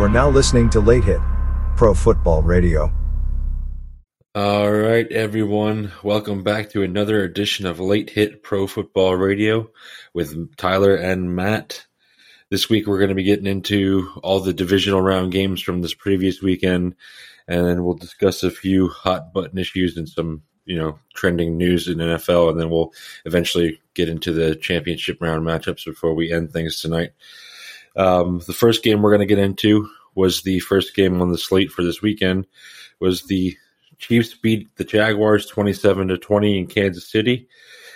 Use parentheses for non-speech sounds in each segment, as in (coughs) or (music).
You are now listening to Late Hit Pro Football Radio. All right, everyone. Welcome back to another edition of Late Hit Pro Football Radio with Tyler and Matt. This week, we're going to be getting into all the divisional round games from this previous weekend, and then we'll discuss a few hot button issues and some, you know, trending news in NFL, and then we'll eventually get into the championship round matchups before we end things tonight. Um, the first game we're going to get into was the first game on the slate for this weekend. Was the Chiefs beat the Jaguars twenty-seven to twenty in Kansas City.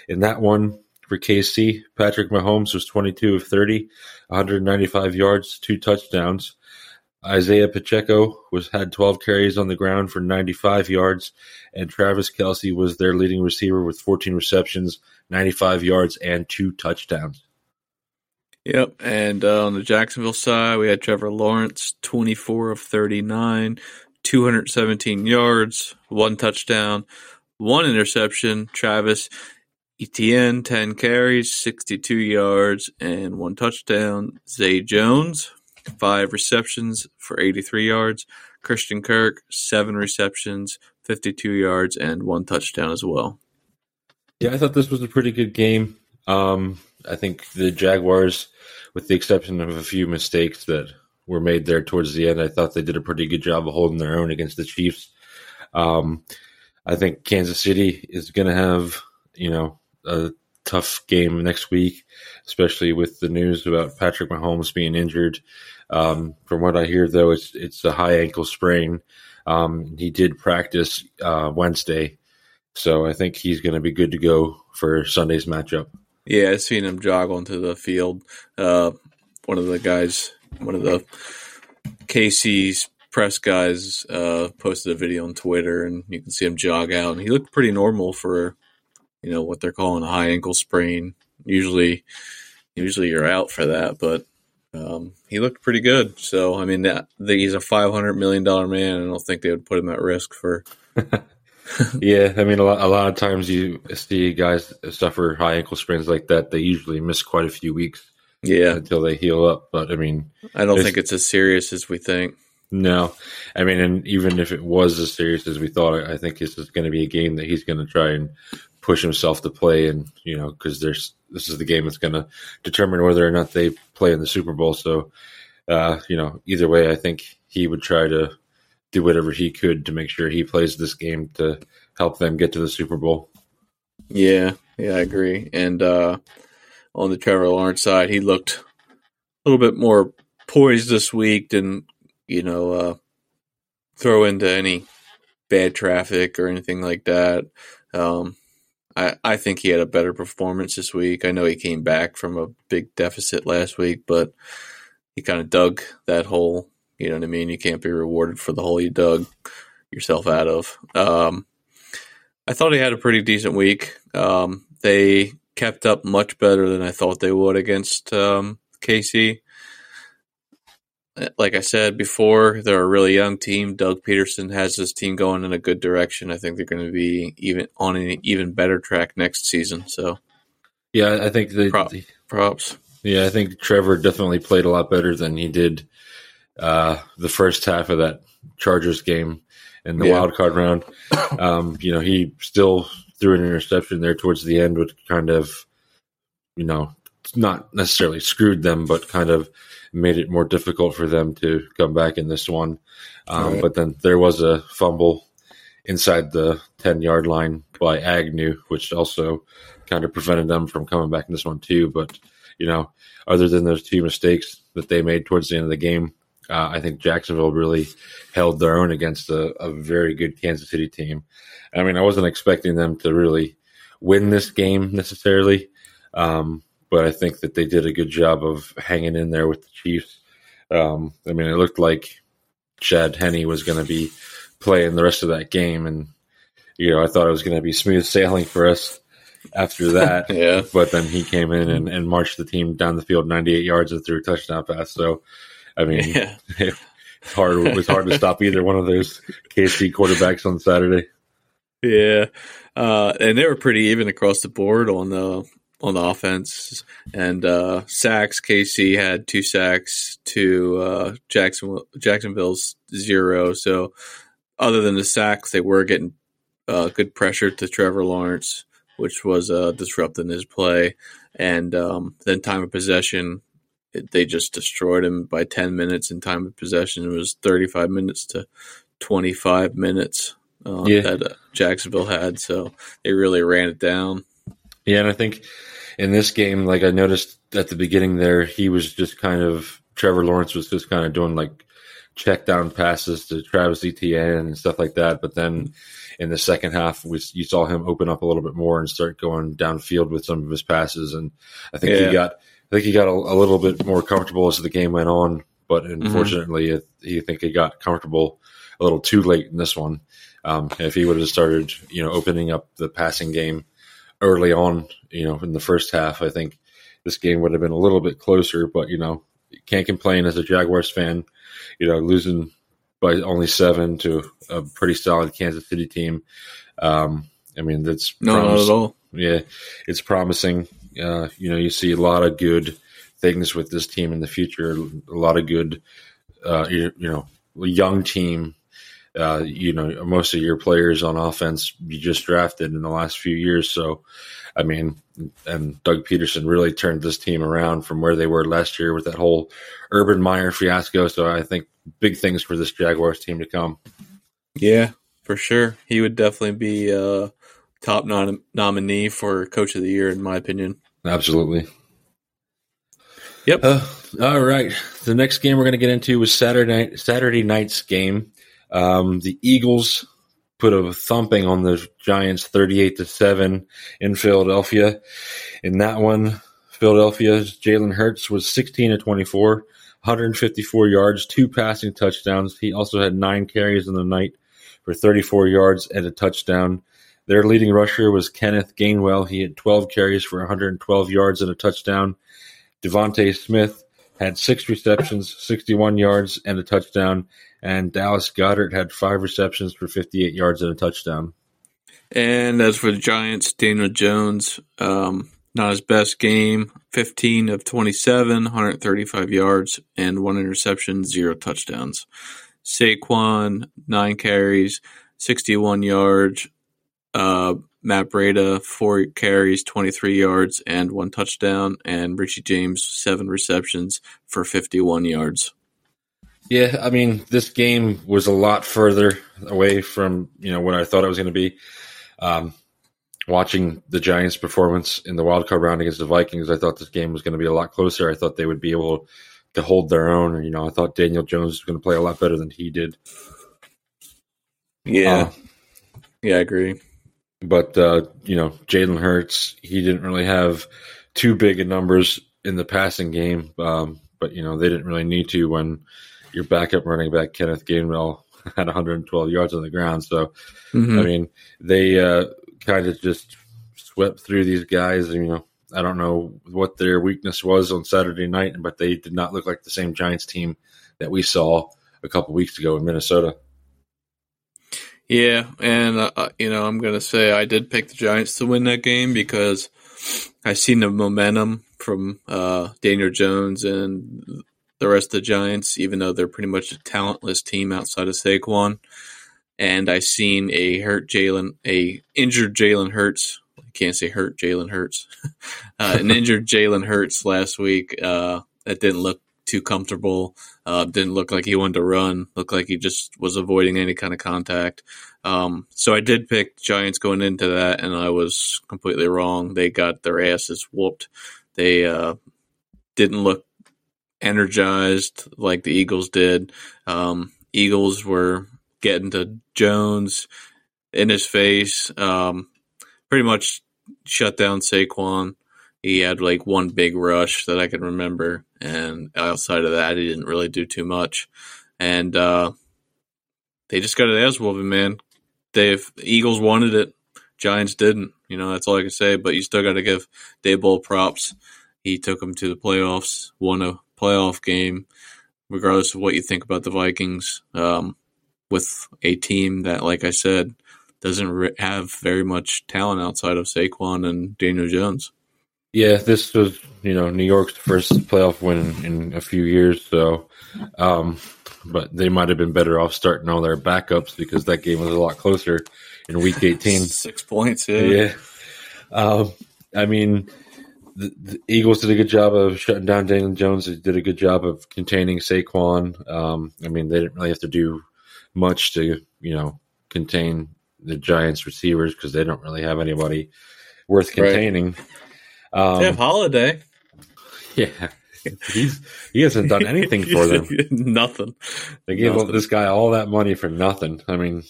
In that one, for KC, Patrick Mahomes was 22 of 30, 195 yards, two touchdowns. Isiah Pacheco was had 12 carries on the ground for 95 yards, and Travis Kelce was their leading receiver with 14 receptions, 95 yards, and two touchdowns. Yep, and uh, on the Jacksonville side, we had Trevor Lawrence, 24 of 39, 217 yards, one touchdown, one interception. Travis Etienne, 10 carries, 62 yards, and one touchdown. Zay Jones, five receptions for 83 yards. Christian Kirk, seven receptions, 52 yards, and one touchdown as well. Yeah, I thought this was a pretty good game. Um, I think the Jaguars, with the exception of a few mistakes that were made there towards the end, I thought they did a pretty good job of holding their own against the Chiefs. Um, I think Kansas City is going to have, you know, a tough game next week, especially with the news about Patrick Mahomes being injured. Um, from what I hear, though, it's it's a high ankle sprain. Um, he did practice uh, Wednesday, so I think he's going to be good to go for Sunday's matchup. Yeah, I seen him jog onto the field. Uh, one of the guys, one of the KC's press guys, uh, posted a video on Twitter, and you can see him jog out, and he looked pretty normal for you know what they're calling a high ankle sprain. Usually, usually you're out for that, but um, he looked pretty good. So I mean, that, he's a five hundred million dollar man. I don't think they would put him at risk for. (laughs) yeah, I mean, a lot, a lot of times you see guys suffer high ankle sprains like that. They usually miss quite a few weeks. Yeah, until they heal up. But I mean, I don't think it's as serious as we think. No, I mean, and even if it was as serious as we thought, I think this is going to be a game that he's going to try and push himself to play, and you know, because there's this is the game that's going to determine whether or not they play in the Super Bowl. So, uh, you know, either way, I think he would try to do whatever he could to make sure he plays this game to help them get to the Super Bowl. Yeah, yeah, I agree. And uh, on the Trevor Lawrence side, he looked a little bit more poised this week. Didn't you know uh, throw into any bad traffic or anything like that. Um, I, I think he had a better performance this week. I know he came back from a big deficit last week, but he kind of dug that hole. You know what I mean? You can't be rewarded for the hole you dug yourself out of. Um, I thought he had a pretty decent week. Um, they kept up much better than I thought they would against um, KC like I said before, they're a really young team. Doug Pederson has his team going in a good direction. I think they're going to be even on an even better track next season. So, yeah, I think the Prop, props. Yeah, I think Trevor definitely played a lot better than he did uh, the first half of that Chargers game in the yeah. wild card round. (coughs) Um, you know, he still threw an interception there towards the end, which kind of, you know, not necessarily screwed them, but kind of made it more difficult for them to come back in this one. Um, right. But then there was a fumble inside the 10 yard line by Agnew, which also kind of prevented them from coming back in this one, too. But, you know, other than those two mistakes that they made towards the end of the game, uh, I think Jacksonville really held their own against a, a very good Kansas City team. I mean, I wasn't expecting them to really win this game necessarily. Um, but I think that they did a good job of hanging in there with the Chiefs. Um, I mean, it looked like Chad Henne was going to be playing the rest of that game, and you know, I thought it was going to be smooth sailing for us after (laughs) that. yeah. But then he came in and, and, marched the team down the field 98 yards and threw a touchdown pass. So, I mean, (laughs) yeah. (laughs) it, hard, it was hard to stop either one of those KC quarterbacks on Saturday. Yeah. Uh, and they were pretty even across the board on the on the offense and uh, sacks. KC had two sacks to uh, Jackson Jacksonville's zero. So other than the sacks, they were getting uh, good pressure to Trevor Lawrence, which was uh, disrupting his play. And um, then time of possession, they just destroyed him by 10 minutes. in time of possession It was 35 minutes to 25 minutes uh, yeah. that uh, Jacksonville had. So they really ran it down. Yeah, and I think in this game, like I noticed at the beginning there, he was just kind of Trevor Lawrence was just kind of doing like check down passes to Travis Etienne and stuff like that. But then in the second half, we, you saw him open up a little bit more and start going downfield with some of his passes. And I think yeah. he got, I think he got a, a, little bit more comfortable as the game went on. But mm-hmm. unfortunately, mm-hmm. he think he got comfortable a little too late in this one. Um, if he would have started, you know, opening up the passing game early on, you know, in the first half, I think this game would have been a little bit closer. But you know, can't complain as a Jaguars fan. You know, losing by only seven to a pretty solid Kansas City team. Um, I mean, that's no, not at all. Yeah, it's promising. Uh, you know, you see a lot of good things with this team in the future. A lot of good, uh, you, you know, young team uh, you know, most of your players on offense you just drafted in the last few years. So, I mean, and Doug Pederson really turned this team around from where they were last year with that whole Urban Meyer fiasco. So, I think big things for this Jaguars team to come. Yeah, for sure. He would definitely be a top nom- nominee for Coach of the Year, in my opinion. Absolutely. Yep. Uh, all right. The next game we're going to get into was Saturday night, Saturday night's game. Um, the Eagles put a thumping on the Giants 38 to 7 in Philadelphia. In that one, Philadelphia's Jalen Hurts was 16 to 24, 154 yards, two passing touchdowns. He also had nine carries in the night for 34 yards and a touchdown. Their leading rusher was Kenneth Gainwell. He had 12 carries for 112 yards and a touchdown. DeVonta Smith had six receptions, 61 yards, and a touchdown. And Dallas Goedert had five receptions for 58 yards and a touchdown. And as for the Giants, Daniel Jones, um, not his best game 15 of 27, 135 yards, and one interception, zero touchdowns. Saquon, nine carries, 61 yards. Uh, Matt Breida, four carries, 23 yards, and one touchdown. And Richie James, seven receptions for 51 yards. Yeah, I mean, this game was a lot further away from you know what I thought it was going to be. Um, watching the Giants' performance in the wild card round against the Vikings, I thought this game was going to be a lot closer. I thought they would be able to hold their own. You know, I thought Daniel Jones was going to play a lot better than he did. Yeah, uh, yeah, I agree. But uh, you know, Jalen Hurts, he didn't really have too big of numbers in the passing game. Um, but you know, they didn't really need to when your backup running back Kenneth Gainwell (laughs) had 112 yards on the ground. So, mm-hmm. I mean, they uh, kind of just swept through these guys. You know, I don't know what their weakness was on Saturday night, but they did not look like the same Giants team that we saw a couple weeks ago in Minnesota. Yeah, and uh, uh, you know, I'm gonna say I did pick the Giants to win that game because I've seen the momentum from uh, Daniel Jones and the rest of the Giants, even though they're pretty much a talentless team outside of Saquon. And I seen a hurt Jalen, a injured Jalen Hurts. I can't say hurt Jalen Hurts, (laughs) uh, an injured Jalen Hurts last week. Uh, that didn't look too comfortable. Uh, didn't look like he wanted to run. Looked like he just was avoiding any kind of contact. Um, so I did pick Giants going into that, and I was completely wrong. They got their asses whooped. They uh, didn't look energized like the Eagles did. Um, Eagles were getting to Jones in his face. Um, pretty much shut down Saquon. He had like one big rush that I can remember, and outside of that, he didn't really do too much. And uh, they just got an ass whooping, man. They've Eagles wanted it, Giants didn't. You know that's all I can say. But you still got to give Daboll props. He took them to the playoffs, won a playoff game, regardless of what you think about the Vikings. Um, with a team that, like I said, doesn't have very much talent outside of Saquon and Daniel Jones. Yeah, this was you know New York's first playoff win in, a few years, so um, but they might have been better off starting all their backups because that game was a lot closer in Week 18. (laughs) Six points, yeah. Yeah, um, I mean the, the, Eagles did a good job of shutting down Daniel Jones. They did a good job of containing Saquon. Um, I mean they didn't really have to do much to you know contain the Giants receivers because they don't really have anybody worth containing. Right. Um, they Holiday. (laughs) Yeah, he's he hasn't done anything (laughs) for them. (laughs) nothing. They gave nothing. this guy all that money for nothing. I mean,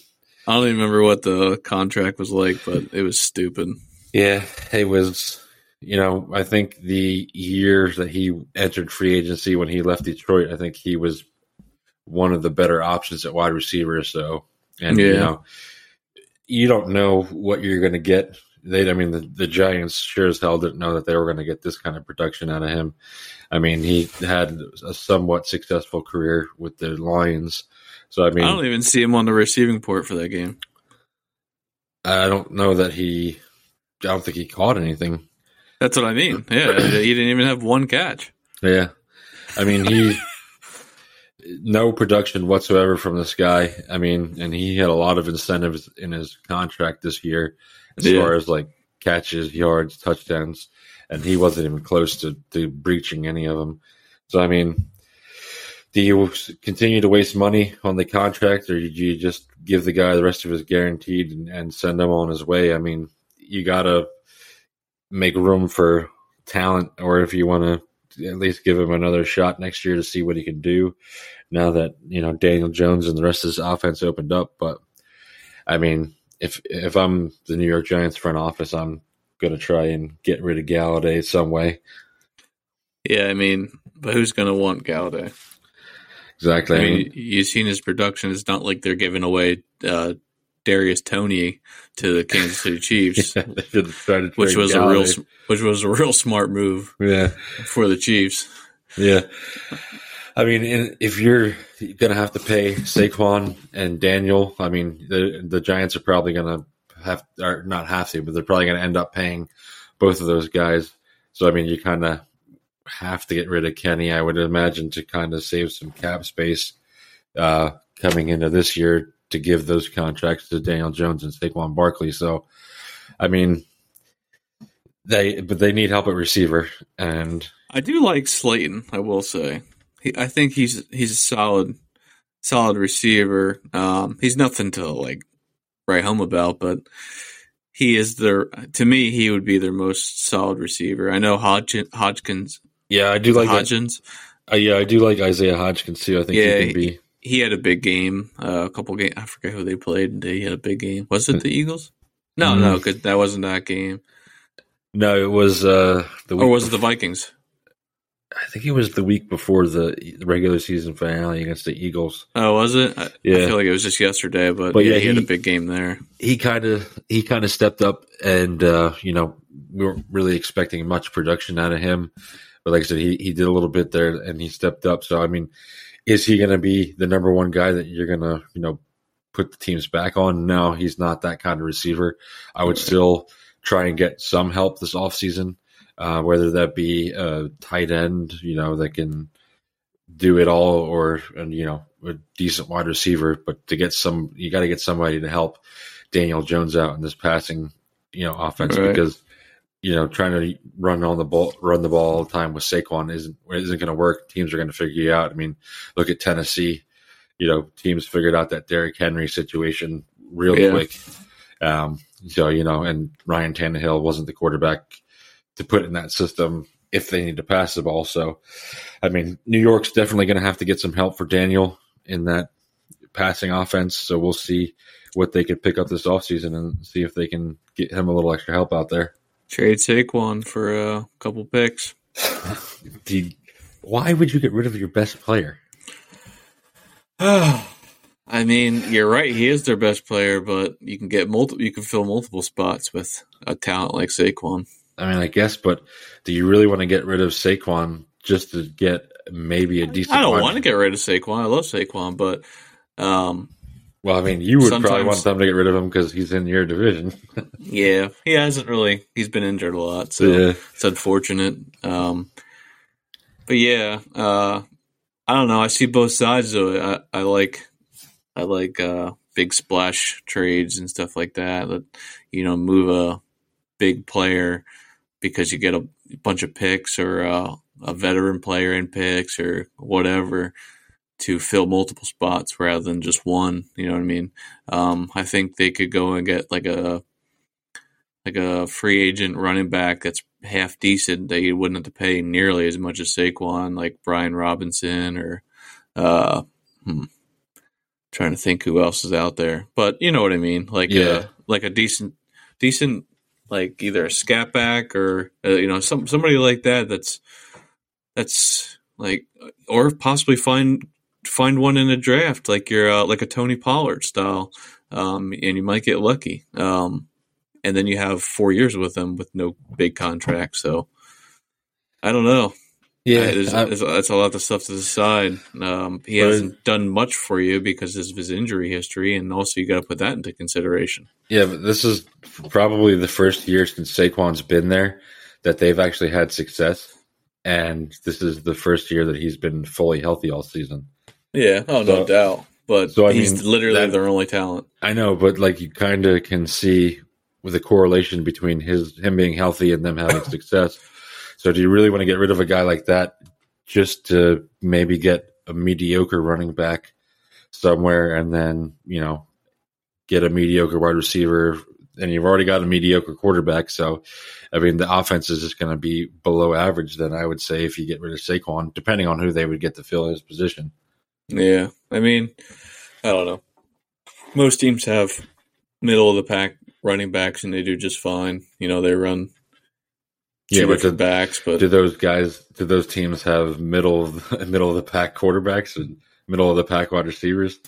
I don't even remember what the contract was like, but it was stupid. Yeah, it was. You know, I think the years that he entered free agency when he left Detroit, I think he was one of the better options at wide receiver. So, and yeah. you know, you don't know what you're going to get they, I mean, the, the Giants sure as hell didn't know that they were going to get this kind of production out of him. I mean, he had a somewhat successful career with the Lions. So, I mean, I don't even see him on the receiving port for that game. I don't know that he, I don't think he caught anything. That's what I mean. (clears throat) Yeah. he didn't even have one catch. Yeah. I mean, he, no production whatsoever from this guy. I mean, and he had a lot of incentives in his contract this year as yeah. far as like catches, yards, touchdowns, and he wasn't even close to, to breaching any of them. So I mean, do you continue to waste money on the contract, or do you just give the guy the rest of his guaranteed and, and send him on his way? I mean, you gotta make room for talent, or if you want to at least give him another shot next year to see what he can do. Now that you know Daniel Jones and the rest of his offense opened up, but I mean, if if I'm the New York Giants front office, I'm going to try and get rid of Golladay some way. Yeah, I mean, but who's going to want Golladay? Exactly. I mean, you've seen his production. It's not like they're giving away uh, Darius Toney to the Kansas City Chiefs, (laughs) yeah, which was Golladay. a real which was a real smart move. Yeah, for the Chiefs. Yeah. I mean, if you're going to have to pay Saquon and Daniel, I mean, the the Giants are probably going to have, or not have to, but they're probably going to end up paying both of those guys. So, I mean, you kind of have to get rid of Kenny, I would imagine, to kind of save some cap space uh, coming into this year to give those contracts to Daniel Jones and Saquon Barkley. So, I mean, they but they need help at receiver, and I do like Slayton. I will say he, I think he's he's a solid solid receiver. Um, he's nothing to like write home about, but he is their to me he would be their most solid receiver. I know Hodgins. Hodgkins. Yeah, I do like Hodgins. Uh, yeah, I do like Isaiah Hodgkins too. I think yeah, he can be. He, had a big game. Uh, a couple games. I forget who they played. He had a big game. Was it the Eagles? No, mm-hmm. no, because that wasn't that game. No, it was uh, the. or was it the Vikings? I think it was the week before the regular season finale against the Eagles. Oh, was it? I, yeah, I feel like it was just yesterday, but, but yeah, yeah, he, he, had a big game there. He kind of he kind of stepped up, and uh, you know we weren't really expecting much production out of him, but like I said, he he did a little bit there, and he stepped up. So I mean, is he going to be the number one guy that you're going to you know put the teams back on? No, he's not that kind of receiver. I would still try and get some help this offseason uh, whether that be a tight end, you know, that can do it all, or and you know, a decent wide receiver. But to get some, you got to get somebody to help Daniel Jones out in this passing, you know, offense right. because you know trying to run on the ball, run the ball all the time with Saquon isn't isn't going to work. Teams are going to figure you out. I mean, look at Tennessee. You know, teams figured out that Derrick Henry situation real yeah. quick. Um, so you know, and Ryan Tannehill wasn't the quarterback to put in that system if they need to pass the ball. So, I mean, New York's definitely going to have to get some help for Daniel in that passing offense. So we'll see what they could pick up this offseason and see if they can get him a little extra help out there. Trade Saquon for a couple picks. (laughs) why would you get rid of your best player? (sighs) I mean, you're right. He is their best player, but you can get multiple. You can fill multiple spots with a talent like Saquon. I mean, I guess, but do you really want to get rid of Saquon just to get maybe a decent? I don't want to get rid of Saquon. I love Saquon, but um, Well, I mean, you would probably want them to get rid of him because he's in your division. (laughs) Yeah, he hasn't really. He's been injured a lot, so yeah, it's unfortunate. Um, but yeah, uh, I don't know. I see both sides though. I, I like, I like uh, big splash trades and stuff like that. That you know, move a big player because you get a bunch of picks or uh, a veteran player in picks or whatever to fill multiple spots rather than just one. You know what I mean? Um, I think they could go and get like a like a free agent running back that's half decent that you wouldn't have to pay nearly as much as Saquon, like Brian Robinson or uh hmm, trying to think who else is out there. But you know what I mean. Like Yeah. uh, like a decent decent like either a scat back or uh, you know some somebody like that that's that's like or possibly find find one in a draft like your uh, like a Tony Pollard style um and you might get lucky um and then you have four years with them with no big contract. So I don't know. Yeah. Uh, there's, I- there's- that's a lot of stuff to decide. Um, he hasn't done much for you because of his injury history, and also you got to put that into consideration. Yeah, but this is probably the first year since Saquon's been there that they've actually had success, and this is the first year that he's been fully healthy all season. Yeah, oh So- doubt. But so, I he's mean, literally that- their only talent. I know, but like you kind of can see with a correlation between his him being healthy and them having (coughs) success. So, do you really want to get rid of a guy like that just to maybe get a mediocre running back somewhere, and then you know get a mediocre wide receiver, and you've already got a mediocre quarterback? So, I mean, the offense is just going to be below average. Then I would say if you get rid of Saquon, depending on who they would get to fill his position. Yeah, I mean, I don't know. Most teams have middle of the pack running backs, and they do just fine. You know, they run Yeah, but the- backs, but do those guys do those teams have middle of the, (laughs) middle of the pack quarterbacks and middle of the pack wide receivers?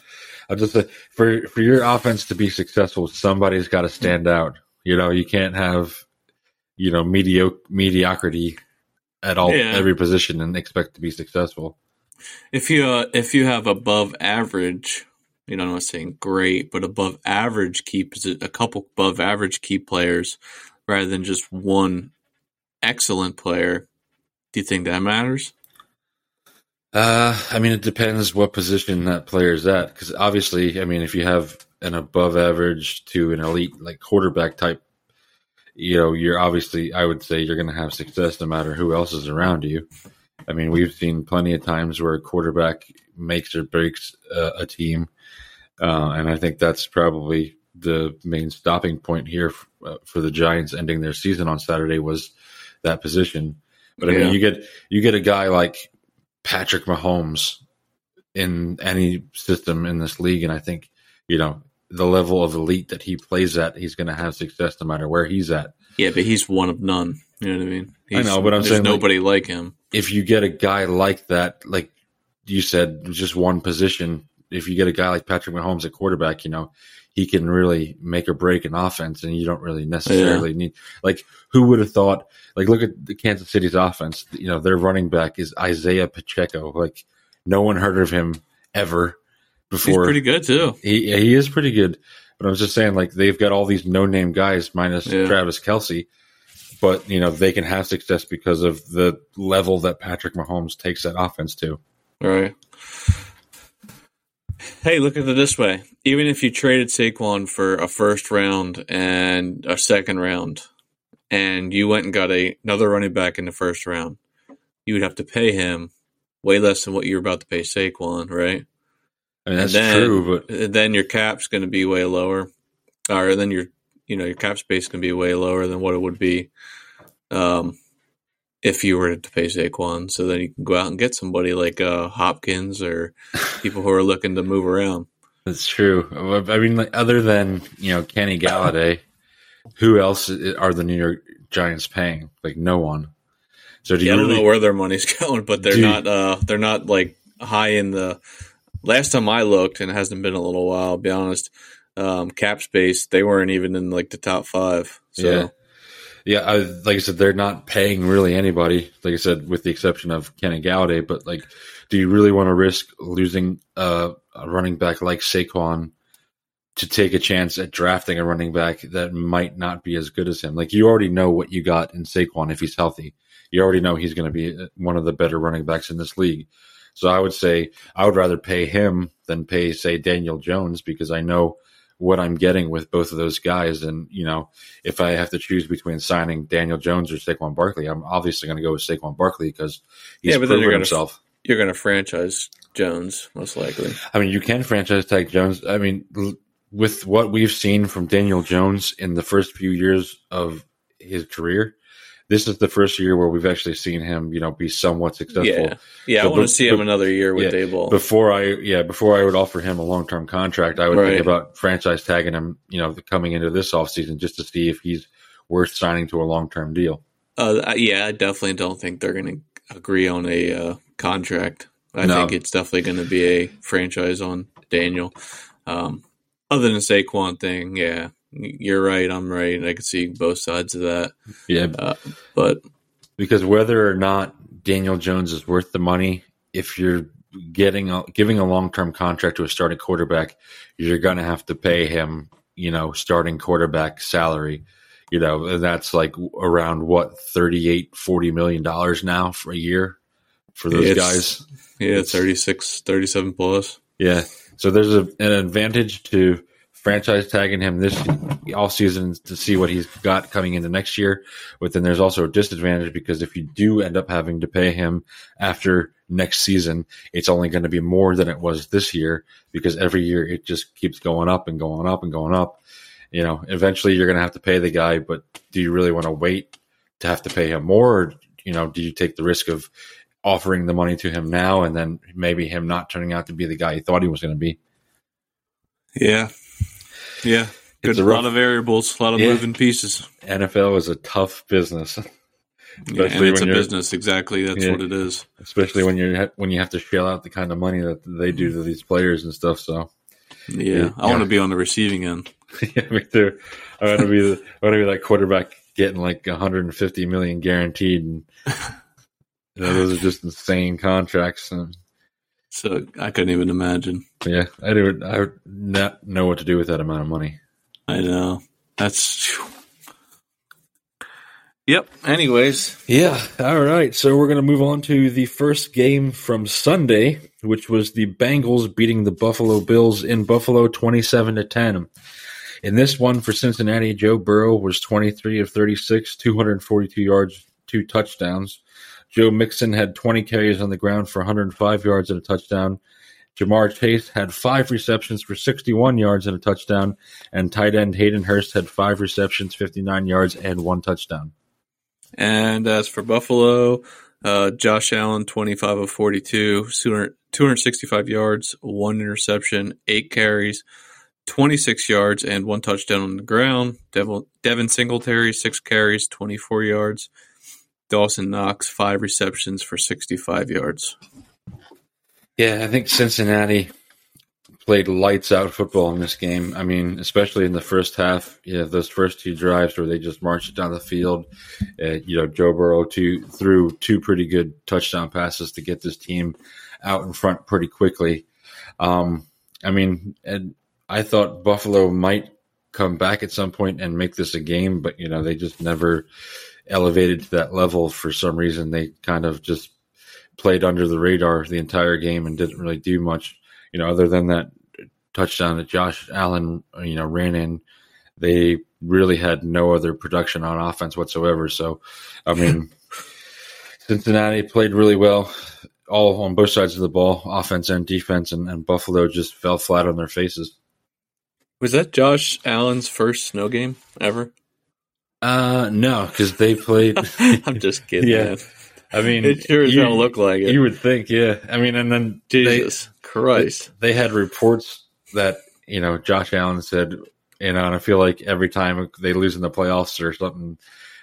I just say for for your offense to be successful somebody's got to stand out. You know you can't have you know mediocre mediocrity at all Yeah. every position and expect to be successful. If you uh, if you have above average, you know, I'm not saying great, but above average key posi- a couple above average key players rather than just one excellent player. Do you think that matters? Uh, I mean, it depends what position that player is at. Because obviously, I mean, if you have an above average to an elite like quarterback type, you know, you're obviously, I would say, you're going to have success no matter who else is around you. I mean, we've seen plenty of times where a quarterback makes or breaks uh, a team, uh, and I think that's probably the main stopping point here uh, for the Giants ending their season on Saturday was that position. But I Yeah. mean, you get you get a guy like Patrick Mahomes in any system in this league, and I think you know the level of elite that he plays at, he's going to have success no matter where he's at. Yeah, but he's one of none. You know what I mean? I know, but I'm there's saying, like- nobody like, him. If you get a guy like that, like you said, just one position. If you get a guy like Patrick Mahomes at quarterback, you know he can really make or break an offense, and you don't really necessarily need like who would have thought. Like look at the Kansas City's offense. You know their running back is Isiah Pacheco. Like no one heard of him ever He's before. pretty good too. He he is pretty good, but I was just saying like they've got all these no name guys minus Yeah. Travis Kelce, but you know they can have success because of the level that Patrick Mahomes takes that offense to. All right. Hey, look at it this way. Even if you traded Saquon for a first round and a second round, and you went and got a, another running back in the first round, you would have to pay him way less than what you're about to pay Saquon, right? I mean that's then- true, but then your cap's going to be way lower, or then your you know your cap space can be way lower than what it would be um, if you were to pay Saquon. So then you can go out and get somebody like uh, Hopkins or (laughs) people who are looking to move around. that's true. I mean, like, other than you know Kenny Golladay, who else are the New York Giants paying? Like no one. So do Yeah, you I don't really? know where their money's (laughs) going, but they're Do you- not uh, they're not like high in the. Last time I looked, and it hasn't been a little while. I'll be honest. Um, cap space, they weren't even in like the top five. So Yeah. Yeah, I, like I said, they're not paying really anybody. Like I said, with the exception of Kenny Golladay. But like, do you really want to risk losing a running back like Saquon to take a chance at drafting a running back that might not be as good as him. Like you already know what you got in Saquon if he's healthy. You already know he's going to be uh, one of the better running backs in this league. So I would say I would rather pay him than pay, say, Daniel Jones because I know what I'm getting with both of those guys. And, you know, if I have to choose between signing Daniel Jones or Saquon Barkley, I'm obviously going to go with Saquon Barkley because he's yeah, but proven himself. You're going to franchise Jones, most likely. I mean, you can franchise tag Jones. I mean, with what we've seen from Daniel Jones in the first few years of his career, this is the first year where we've actually seen him, you know, be somewhat successful. Yeah, yeah. So, I want to see him another year with yeah, Daboll. Before I, yeah, before I would offer him a long term contract, I would right. think about franchise tagging him, you know, coming into this offseason just to see if he's worth signing to a long term deal. Uh, yeah, I definitely don't think they're going to agree on a uh, contract. I no. think it's definitely going to be a franchise on Daniel. Um, other than the Saquon thing, yeah, you're right. I'm right. I can see both sides of that. Yeah, uh, but because whether or not Daniel Jones is worth the money, if you're getting a, giving a long term contract to a starting quarterback, you're going to have to pay him, you know, starting quarterback salary. You know, and that's like around what 38, 40 million dollars now for a year for those it's, guys. Yeah, it's 36, 37 plus. Yeah. So there's a, an advantage to franchise tagging him this all season to see what he's got coming into next year. But then there's also a disadvantage because if you do end up having to pay him after next season, it's only going to be more than it was this year because every year it just keeps going up and going up and going up. You know, eventually you're going to have to pay the guy, but do you really want to wait to have to pay him more? Or, you know, do you take the risk of offering the money to him now and then maybe him not turning out to be the guy he thought he was going to be? Yeah, yeah, good. a, rough, lot of variables, a lot of yeah. moving pieces. NFL is a tough business. (laughs) yeah, and it's a business. Exactly, that's yeah, what it is. Especially when you when you have to shell out the kind of money that they do to these players and stuff. So, yeah, I want to be on the receiving end. (laughs) yeah, me too. I want to be the, I want to be that quarterback getting like 150 million guaranteed, and you know, those are just insane contracts. And, so I couldn't even imagine. Yeah, I do. I would not know what to do with that amount of money. I know. That's. Yep. Anyways. Yeah. All right. So we're going to move on to the first game from Sunday, which was the Bengals beating the Buffalo Bills in Buffalo 27 to 10. In this one for Cincinnati, Joe Burrow was 23 of 36, 242 yards, two touchdowns. Joe Mixon had 20 carries on the ground for 105 yards and a touchdown. Ja'Marr Chase had five receptions for 61 yards and a touchdown, and tight end Hayden Hurst had five receptions, 59 yards, and one touchdown. And as for Buffalo, uh, Josh Allen, 25 of 42, 265 yards, one interception, eight carries, 26 yards, and one touchdown on the ground. Devin, Devin Singletary, six carries, 24 yards. Dawson Knox, five receptions for 65 yards. Yeah, I think Cincinnati played lights out football in this game. I mean, especially in the first half. you Yeah, those first two drives where they just marched down the field. Uh, you know, Joe Burrow two, threw two pretty good touchdown passes to get this team out in front pretty quickly. Um, I mean, and I thought Buffalo might come back at some point and make this a game, but you know, they just never elevated to that level for some reason. They kind of just played under the radar the entire game and didn't really do much, you know, other than that touchdown that Josh Allen, you know, ran in. They really had no other production on offense whatsoever. So, I mean, (laughs) Cincinnati played really well, all on both sides of the ball, offense and defense, and, and Buffalo just fell flat on their faces. Was that Josh Allen's first snow game ever? Uh, no, because they played. (laughs) I'm just (laughs) kidding. yeah, man. I mean, it sure as hell look like it. You would think, yeah. I mean, and then Jesus they, Christ, they, they had reports that you know Josh Allen said, you know, and I feel like every time they lose in the playoffs or something,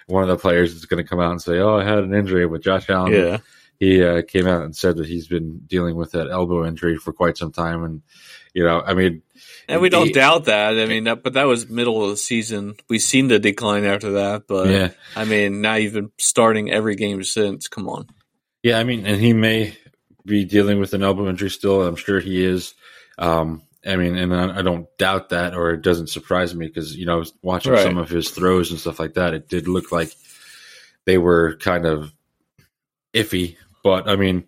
one of the players is going to come out and say, "Oh, I had an injury." With Josh Allen, yeah, he uh, came out and said that he's been dealing with that elbow injury for quite some time, and you know, I mean, and we don't doubt that. I mean, that, but that was middle of the season. We've seen the decline after that, but yeah. I mean, now you've been starting every game since. Come on. Yeah, I mean, and he may be dealing with an elbow injury still. I'm sure he is. Um, I mean, and I, I don't doubt that, or it doesn't surprise me because you know, watching Right. some of his throws and stuff like that, it did look like they were kind of iffy. But I mean,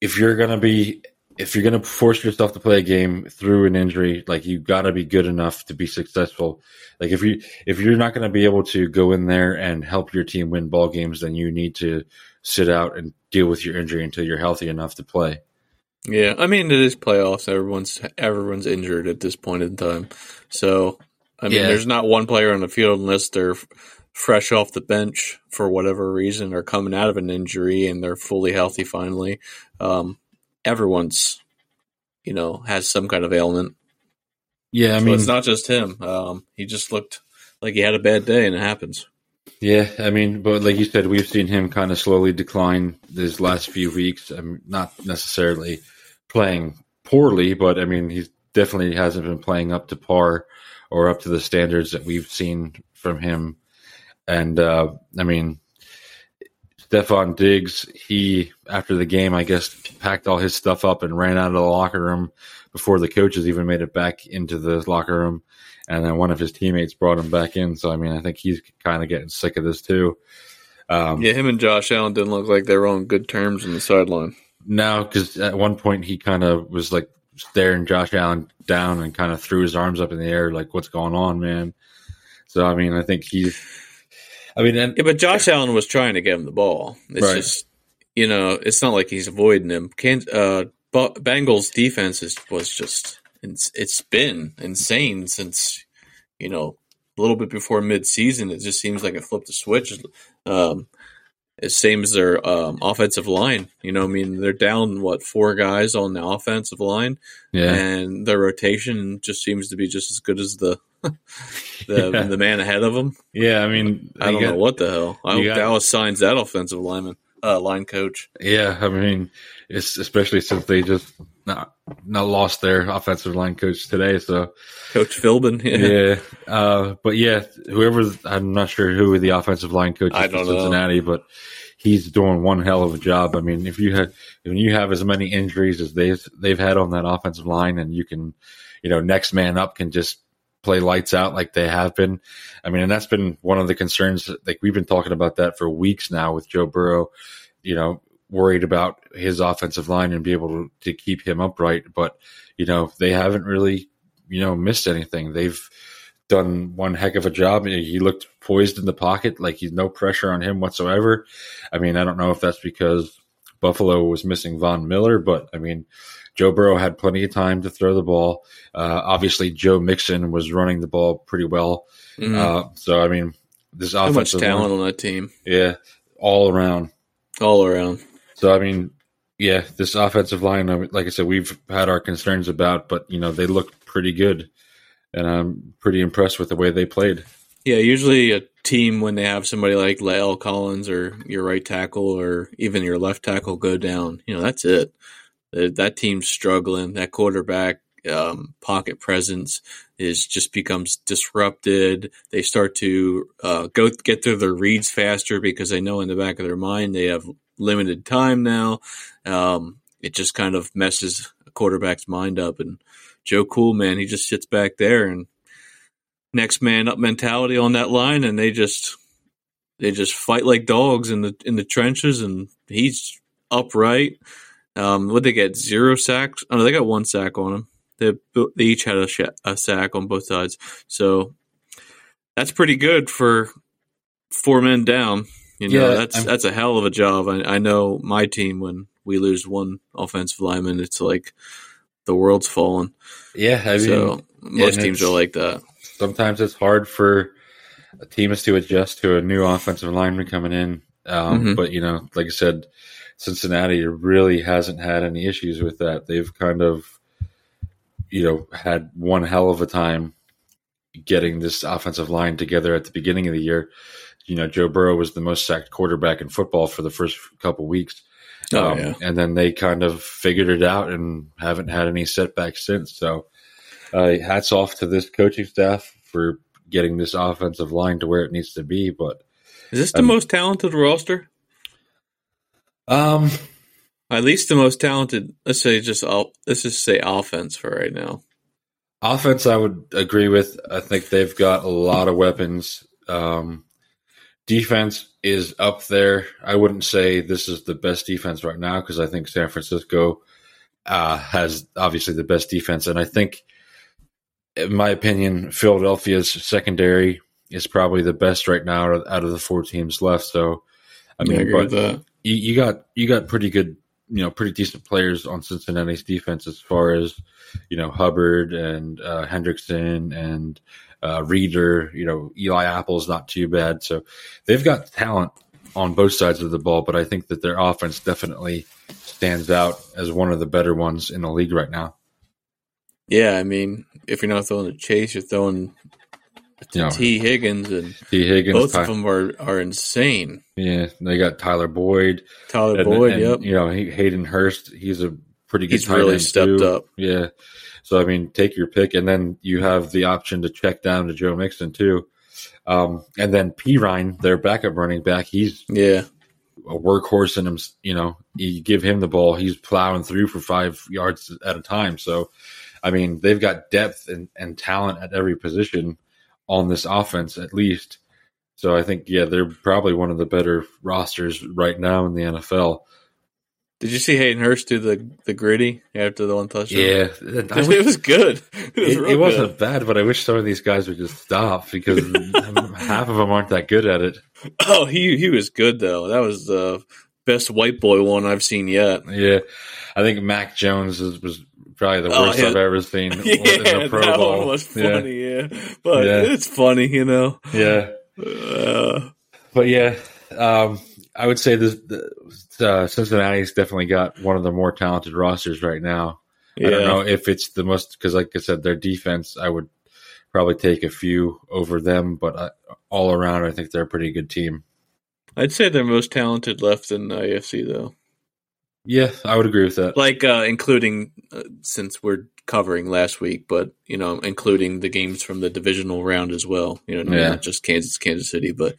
if you're gonna be, if you're gonna force yourself to play a game through an injury, like you got to be good enough to be successful. Like if you if you're not gonna be able to go in there and help your team win ball games, then you need to sit out and deal with your injury until you're healthy enough to play. Yeah, I mean it is playoffs. Everyone's everyone's injured at this point in time. So I mean, Yeah. there's not one player on the field unless they're fresh off the bench for whatever reason or coming out of an injury and they're fully healthy finally. Um, everyone's, you know, has some kind of ailment. Yeah, I So mean, it's not just him. Um, he just looked like he had a bad day, and it happens. Yeah, I mean, but like you said, we've seen him kind of slowly decline these last few weeks. I'm not necessarily playing poorly, but I mean, he definitely hasn't been playing up to par or up to the standards that we've seen from him. And uh, I mean, Stefon Diggs, he after the game, I guess, packed all his stuff up and ran out of the locker room before the coaches even made it back into the locker room. And then one of his teammates brought him back in. So I mean, I think he's kind of getting sick of this too. Um, Yeah, him and Josh Allen didn't look like they were on good terms on the sideline. No, because at one point he kind of was like staring Josh Allen down and kind of threw his arms up in the air, like, "What's going on, man?" So I mean, I think he's. I mean, and Yeah, but Josh Allen was trying to get him the ball. It's Right. just, you know, it's not like he's avoiding him. Can uh, Bengals defense is, was just, it's, it's been insane since, you know, a little bit before midseason. It just seems like it flipped a switch. Um, same as their um, offensive line. You know, I mean, they're down what four guys on the offensive line, yeah, and their rotation just seems to be just as good as the (laughs) the, Yeah. the man ahead of them. yeah. I mean, I don't you know what the hell. I hope got- Dallas signs that offensive lineman, uh, line coach. Yeah, I mean, it's especially since they just not not lost their offensive line coach today. So Coach Philbin. yeah, uh, but yeah, whoever I'm not sure who the offensive line coach is for don't know. Cincinnati, but he's doing one hell of a job. I mean, if you had when you have as many injuries as they've they've had on that offensive line, and you can, you know, next man up can just play lights out like they have been. I mean, and that's been one of the concerns. Like we've been talking about that for weeks now with Joe Burrow. You know, worried about his offensive line and be able to, to keep him upright, but you know they haven't really you know missed anything. They've done one heck of a job. He looked poised in the pocket, like he's no pressure on him whatsoever. I mean, I don't know if that's because Buffalo was missing Von Miller, but I mean, Joe Burrow had plenty of time to throw the ball. Uh, obviously, Joe Mixon was running the ball pretty well. Mhm. Uh, so, I mean, this How much talent line- on that team, yeah, all around. all around. So I mean, yeah, this offensive line, like I said, we've had our concerns about, but you know they look pretty good, and I'm pretty impressed with the way they played. Yeah, usually a team when they have somebody like La'el Collins or your right tackle or even your left tackle go down, you know that's it. That team's struggling. That quarterback um, pocket presence is just becomes disrupted. They start to uh, go get through their reads faster because they know in the back of their mind they have limited time now. Um, it just kind of messes a quarterback's mind up. And Joe Cool, man, he just sits back there and next man up mentality on that line, and they just they just fight like dogs in the in the trenches, and he's upright. Um, what they get zero sacks? Oh, they got one sack on him. They they each had a, sh- a sack on both sides, so that's pretty good for four men down. You know, Yeah, that's I'm- that's a hell of a job. I, I know my team when we lose one offensive lineman, it's like the world's fallen. Yeah, I mean, so most teams are like that. sometimes it's hard for teams to adjust to a new offensive lineman coming in. Um, Mhm. But you know, like I said, Cincinnati really hasn't had any issues with that. They've kind of, you know, had one hell of a time getting this offensive line together at the beginning of the year. You know, Joe Burrow was the most sacked quarterback in football for the first couple weeks. Oh, Um, yeah. And then they kind of figured it out and haven't had any setbacks since. So, uh, hats off to this coaching staff for getting this offensive line to where it needs to be. But Is this the Um, most talented roster? um, At least the most talented. Let's say just let's just say offense for right now. Offense, I would agree with. I think they've got a lot of weapons. Um, defense is up there. I wouldn't say this is the best defense right now because I think San Francisco uh, has obviously the best defense, and I think, in my opinion, Philadelphia's secondary is probably the best right now out of the four teams left. So, I mean, yeah, I you, you got you got pretty good, you know, pretty decent players on Cincinnati's defense as far as you know Hubbard and uh, Hendrickson and uh, Reader. You know, Eli Apple is not too bad. So they've got talent on both sides of the ball, but I think that their offense definitely stands out as one of the better ones in the league right now. Yeah, I mean, if you're not throwing the chase, you're throwing you know, Tee Higgins and Tee Higgins. Both Ty- of them are, are insane. Yeah, they got Tyler Boyd. Tyler and, Boyd, and, yep. You know, Hayden Hurst. He's a pretty good. He's really stepped too. up. Yeah. So I mean, take your pick, and then you have the option to check down to Joe Mixon too. Um, and then Perine, their backup running back, he's yeah a workhorse in him. You know, you give him the ball, he's plowing through for five yards at a time. So, I mean, they've got depth and, and talent at every position on this offense, at least. So I think, yeah, they're probably one of the better rosters right now in the NFL. Did you see Hayden Hurst do the the Griddy after the one touchdown? Yeah, wish, (laughs) it was good. It, was it, it wasn't good. bad, but I wish some of these guys would just stop because (laughs) half of them aren't that good at it. Oh, he he was good though. That was the best white boy one I've seen yet. Yeah, I think Mac Jones is, was probably the worst oh, yeah. I've ever seen. (laughs) yeah, in the Pro that Bowl. one was funny. Yeah, yeah. but yeah. it's funny, you know. Yeah, uh, but yeah. Um, I would say this uh, Cincinnati's definitely got one of the more talented rosters right now. Yeah. I don't know if it's the most because, like I said, their defense. I would probably take a few over them, but uh, all around, I think they're a pretty good team. I'd say they're most talented left in the AFC, though. Yeah, I would agree with that. Like, uh, including uh, since we're covering last week, but you know, including the games from the divisional round as well. You know, yeah. not just Kansas, Kansas City, but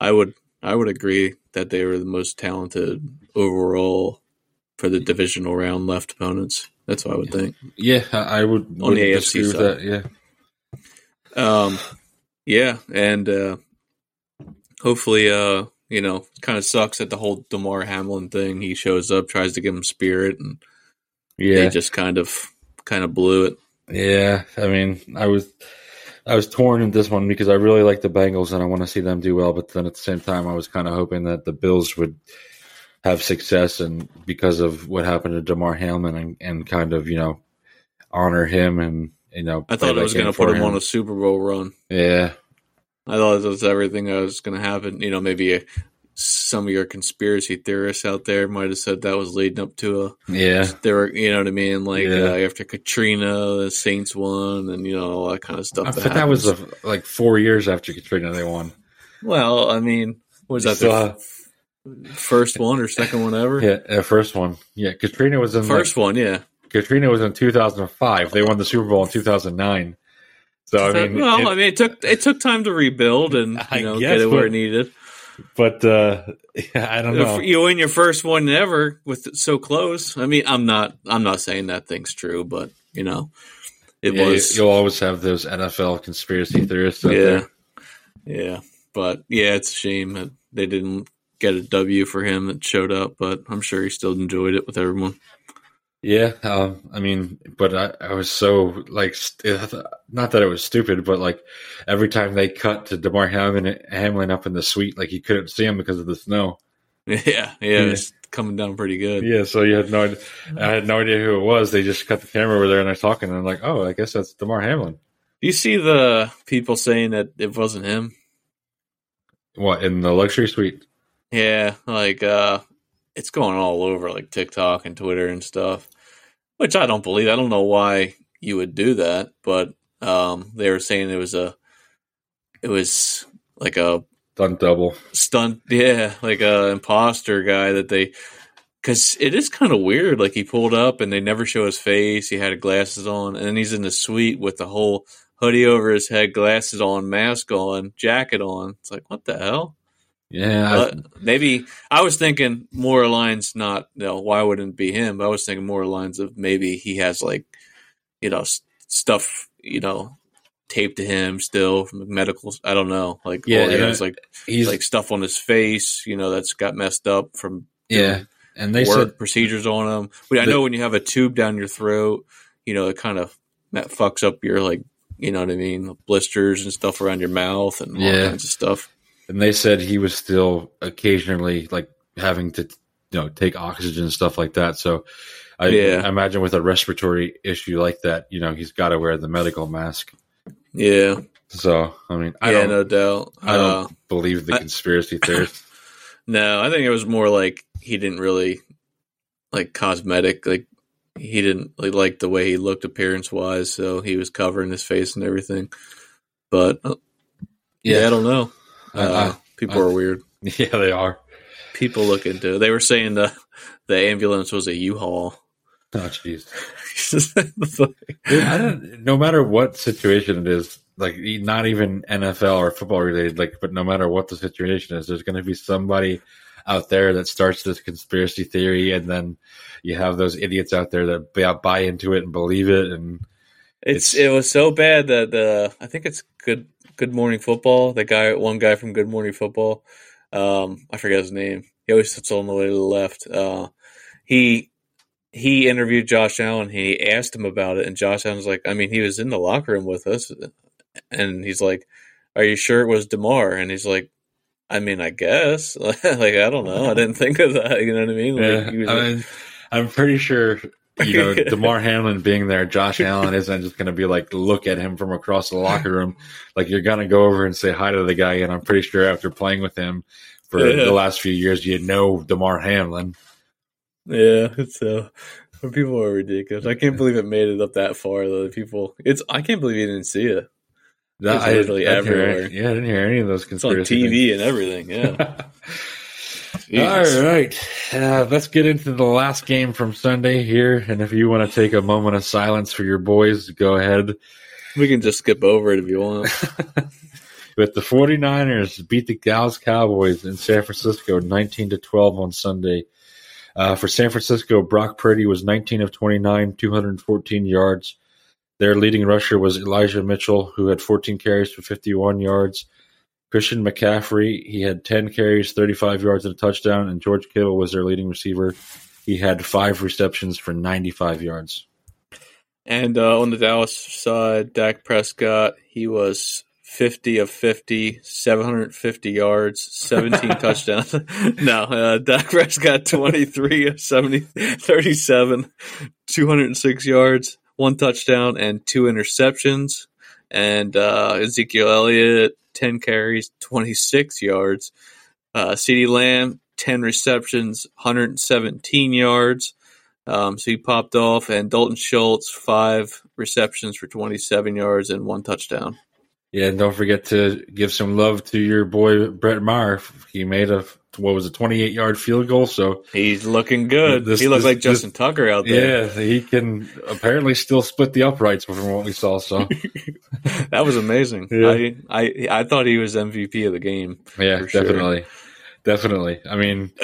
I would I would agree that they were the most talented overall for the divisional round left opponents. That's what I would think. Yeah, I would on the AFC side. That, yeah. Um, yeah, and uh, hopefully, uh, you know, kind of sucks that the whole Damar Hamlin thing. He shows up, tries to give him spirit, and yeah, they just kind of kind of blew it. Yeah, I mean, I was I was torn in this one because I really like the Bengals and I want to see them do well, but then at the same time, I was kind of hoping that the Bills would have success and because of what happened to Damar Hamlin and, and kind of you know honor him and you know I thought I was going to put him, him on a Super Bowl run. Yeah, I thought that was everything that was going to happen. You know, maybe a some of your conspiracy theorists out there might have said that was leading up to a yeah they were you know what I mean like yeah. uh, after Katrina the Saints won and you know all that kind of stuff. I that, that was a, like four years after Katrina they won. Well, I mean, was that the first one or second one ever? Yeah, the first one. Yeah, Katrina was in first like, one. Yeah, Katrina was in 2005. They won the Super Bowl in 2009. So I mean, well, it, I mean, it took it took time to rebuild and (laughs) you know guess, get it where it needed but uh, (laughs) yeah, I don't know. You win your first one ever with so close. I mean, I'm not. I'm not saying that thing's true, but you know, it yeah, was. You'll always have those NFL conspiracy theorists. yeah, there. yeah, but yeah, it's a shame that they didn't get a W for him that showed up, but I'm sure he still enjoyed it with everyone. Yeah, um, I mean, but I, I, was so like, not that it was stupid, but like every time they cut to Damar Hamlin, Hamlin up in the suite, like you couldn't see him because of the snow. (laughs) Yeah, yeah, yeah. it's coming down pretty good. Yeah, so you had no, idea, I had no idea who it was. They just cut the camera over there and they're talking, and I'm like, oh, I guess that's Damar Hamlin. Do you see the people saying that it wasn't him. What in the luxury suite? Yeah, like uh it's going all over like TikTok and Twitter and stuff, which I don't believe. I don't know why you would do that, but um, they were saying it was a, it was like a stunt double, stunt, yeah, like a imposter guy that they, because it is kind of weird. Like he pulled up and they never show his face. He had glasses on, and then he's in the suite with the whole hoodie over his head, glasses on, mask on, jacket on. It's like what the hell? Yeah, Uh, maybe I was thinking more lines. Not you know why wouldn't it be him? But I was thinking more lines of maybe he has like you know stuff you know taped to him still from medical. I don't know. Like Yeah, yeah, has like he's like stuff on his face. You know that's got messed up from yeah, and they work said procedures on him. But I know when you have a tube down your throat, you know it kind of that fucks up your like you know what I mean blisters and stuff around your mouth and all Yeah. kinds of stuff. And they said he was still occasionally like having to you know take oxygen and stuff like that. So I, Yeah. I imagine with a respiratory issue like that, you know, he's got to wear the medical mask. Yeah, So I mean, I yeah, don't, no doubt. I don't Uh, believe the conspiracy (coughs) theorists. No, I think it was more like he didn't really like cosmetic. Like he didn't really like the way he looked appearance wise, so he was covering his face and everything. But uh, yeah, I don't know. Uh, people I- are weird. (laughs) yeah, they are. People look into. It. They were saying the the ambulance was a U-Haul. Oh, jeez. yeah, (laughs) Dude, I don't. No matter what situation it is, like not even NFL or football related, like, but no matter what the situation is, there's going to be somebody out there that starts this conspiracy theory, and then you have those idiots out there that buy, into it and believe it, and it's It's- it was so bad that uh, I think it's good Good Morning Football. The guy, one guy from Good Morning Football, um, I forget his name. He always sits on the way to the left. Uh, he he interviewed Josh Allen. He asked him about it, and Josh Allen's like, "I mean, he was in the locker room with us," and he's like, "Are you sure it was Damar?" And he's like. I mean, I guess. (laughs) like, I don't know. I didn't think of that. You know what I mean? Like, yeah, was I mean, I'm pretty sure. You know, (laughs) Damar Hamlin being there, Josh Allen isn't just going to be like look at him from across the locker room. Like you're going to go over and say hi to the guy, and I'm pretty sure after playing with him for Yeah. the last few years, you know Damar Hamlin. Yeah, so uh, people are ridiculous. I can't believe it made it up that far though. People, it's I can't believe you didn't see it. That, It's literally hear- everywhere. yeah, I didn't hear any of those It's on conspiracy TV and everything. Yeah. (laughs) things. All right, uh, let's get into the last game from Sunday here. And if you want to take a moment of silence for your boys, go ahead. we can just skip over it if you want. (laughs) (laughs) But the 49ers beat the Dallas Cowboys in San Francisco 19 to 12 on Sunday. Uh, for San Francisco, Brock Purdy was 19 of 29, 214 yards. Their leading rusher was Elijah Mitchell, who had 14 carries for 51 yards. Christian McCaffrey, he had 10 carries, 35 yards, and a touchdown. And George Kittle was their leading receiver. He had five receptions for 95 yards. And uh, on the Dallas side, Dak Prescott, he was 50 of 50, 750 yards, 17 (laughs) touchdowns. (laughs) no, uh, Dak Prescott, 23 of 70, 37, 206 yards, one touchdown, and two interceptions. And uh, Ezekiel Elliott, 10 carries, 26 yards. Uh, CeeDee Lamb, 10 receptions, 117 yards. Um, so he popped off, and Dalton Schultz five receptions for 27 yards and one touchdown. Yeah, and don't forget to give some love to your boy Brett Maher. He made a what was a 28 yard field goal, so He's looking good. This- he looks this- like Justin Tucker out there. yeah, he can apparently still split the uprights from what we saw. So (laughs) That was amazing. Yeah. I, I I thought he was MVP of the game. yeah, For sure. definitely, definitely. I mean, (laughs)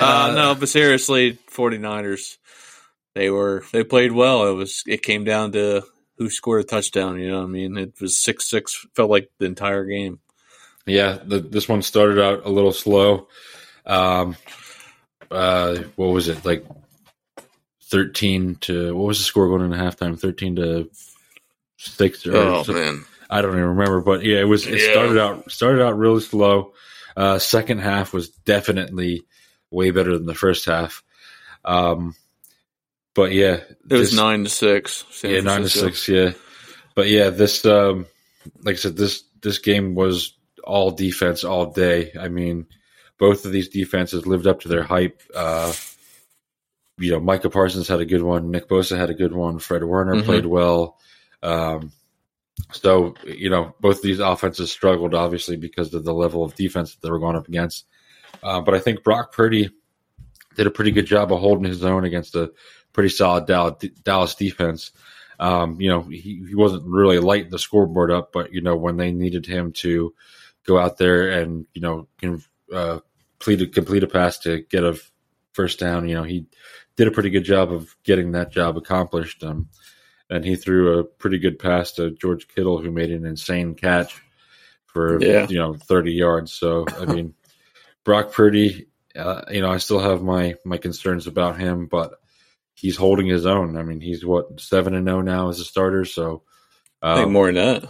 Uh, no, but seriously, 49ers, they were they played well. It was it came down to who scored a touchdown. You know what I mean? It was six six. Felt like the entire game. Yeah, the, this one started out a little slow. Um, uh, what was it like? Thirteen to what was the score going into halftime? Thirteen to six or Oh so- man, I don't even remember, but yeah, it was. It Yeah. started out started out really slow. Uh, second half was definitely way better than the first half. Um, but yeah, it was this- nine to six. San yeah, nine to six. Yeah, but yeah, this um, like I said, this this game was all defense all day. I mean, both of these defenses lived up to their hype. Uh, you know, Micah Parsons had a good one. Nick Bosa had a good one. Fred Warner Mhm. played well. Um, so you know, both of these offenses struggled obviously because of the level of defense that they were going up against. Uh, but I think Brock Purdy did a pretty good job of holding his own against a pretty solid Dallas, Dallas defense. Um, you know, he, he wasn't really lighting the scoreboard up, but you know, when they needed him to go out there and you know can uh, complete a, complete a pass to get a first down. You know, he did a pretty good job of getting that job accomplished. Um, and he threw a pretty good pass to George Kittle, who made an insane catch for Yeah. you know thirty yards. So I (laughs) mean, Brock Purdy, uh, you know, I still have my my concerns about him, but he's holding his own. I mean, he's what seven and zero now as a starter. So I think um, more than that.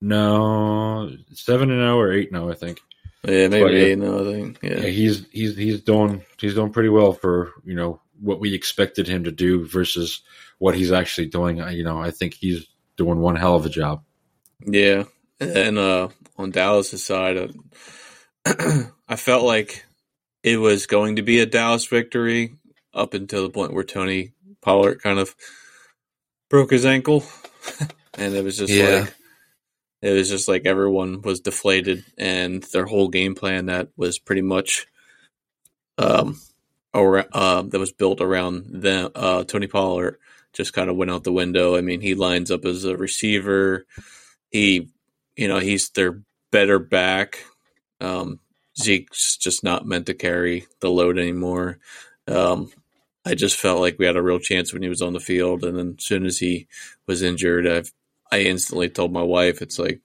No, seven and zero or eight zero, I think. Yeah, maybe but, eight. No, I think Yeah, yeah. he's he's he's doing he's doing pretty well for you know what we expected him to do versus what he's actually doing. I- You know, I think he's doing one hell of a job. Yeah, and uh, on Dallas' side, uh, (clears throat) I felt like it was going to be a Dallas victory up until the point where Tony Pollard kind of broke his ankle, (laughs) and it was just Yeah. like it was just like everyone was deflated, and their whole game plan that was pretty much um, or uh, that was built around them. Uh, Tony Pollard just kind of went out the window. I mean, he lines up as a receiver. He, you know, he's their better back. Um, Zeke's just not meant to carry the load anymore. Um, I just felt like we had a real chance when he was on the field, and then as soon as he was injured, I I instantly told my wife, "It's like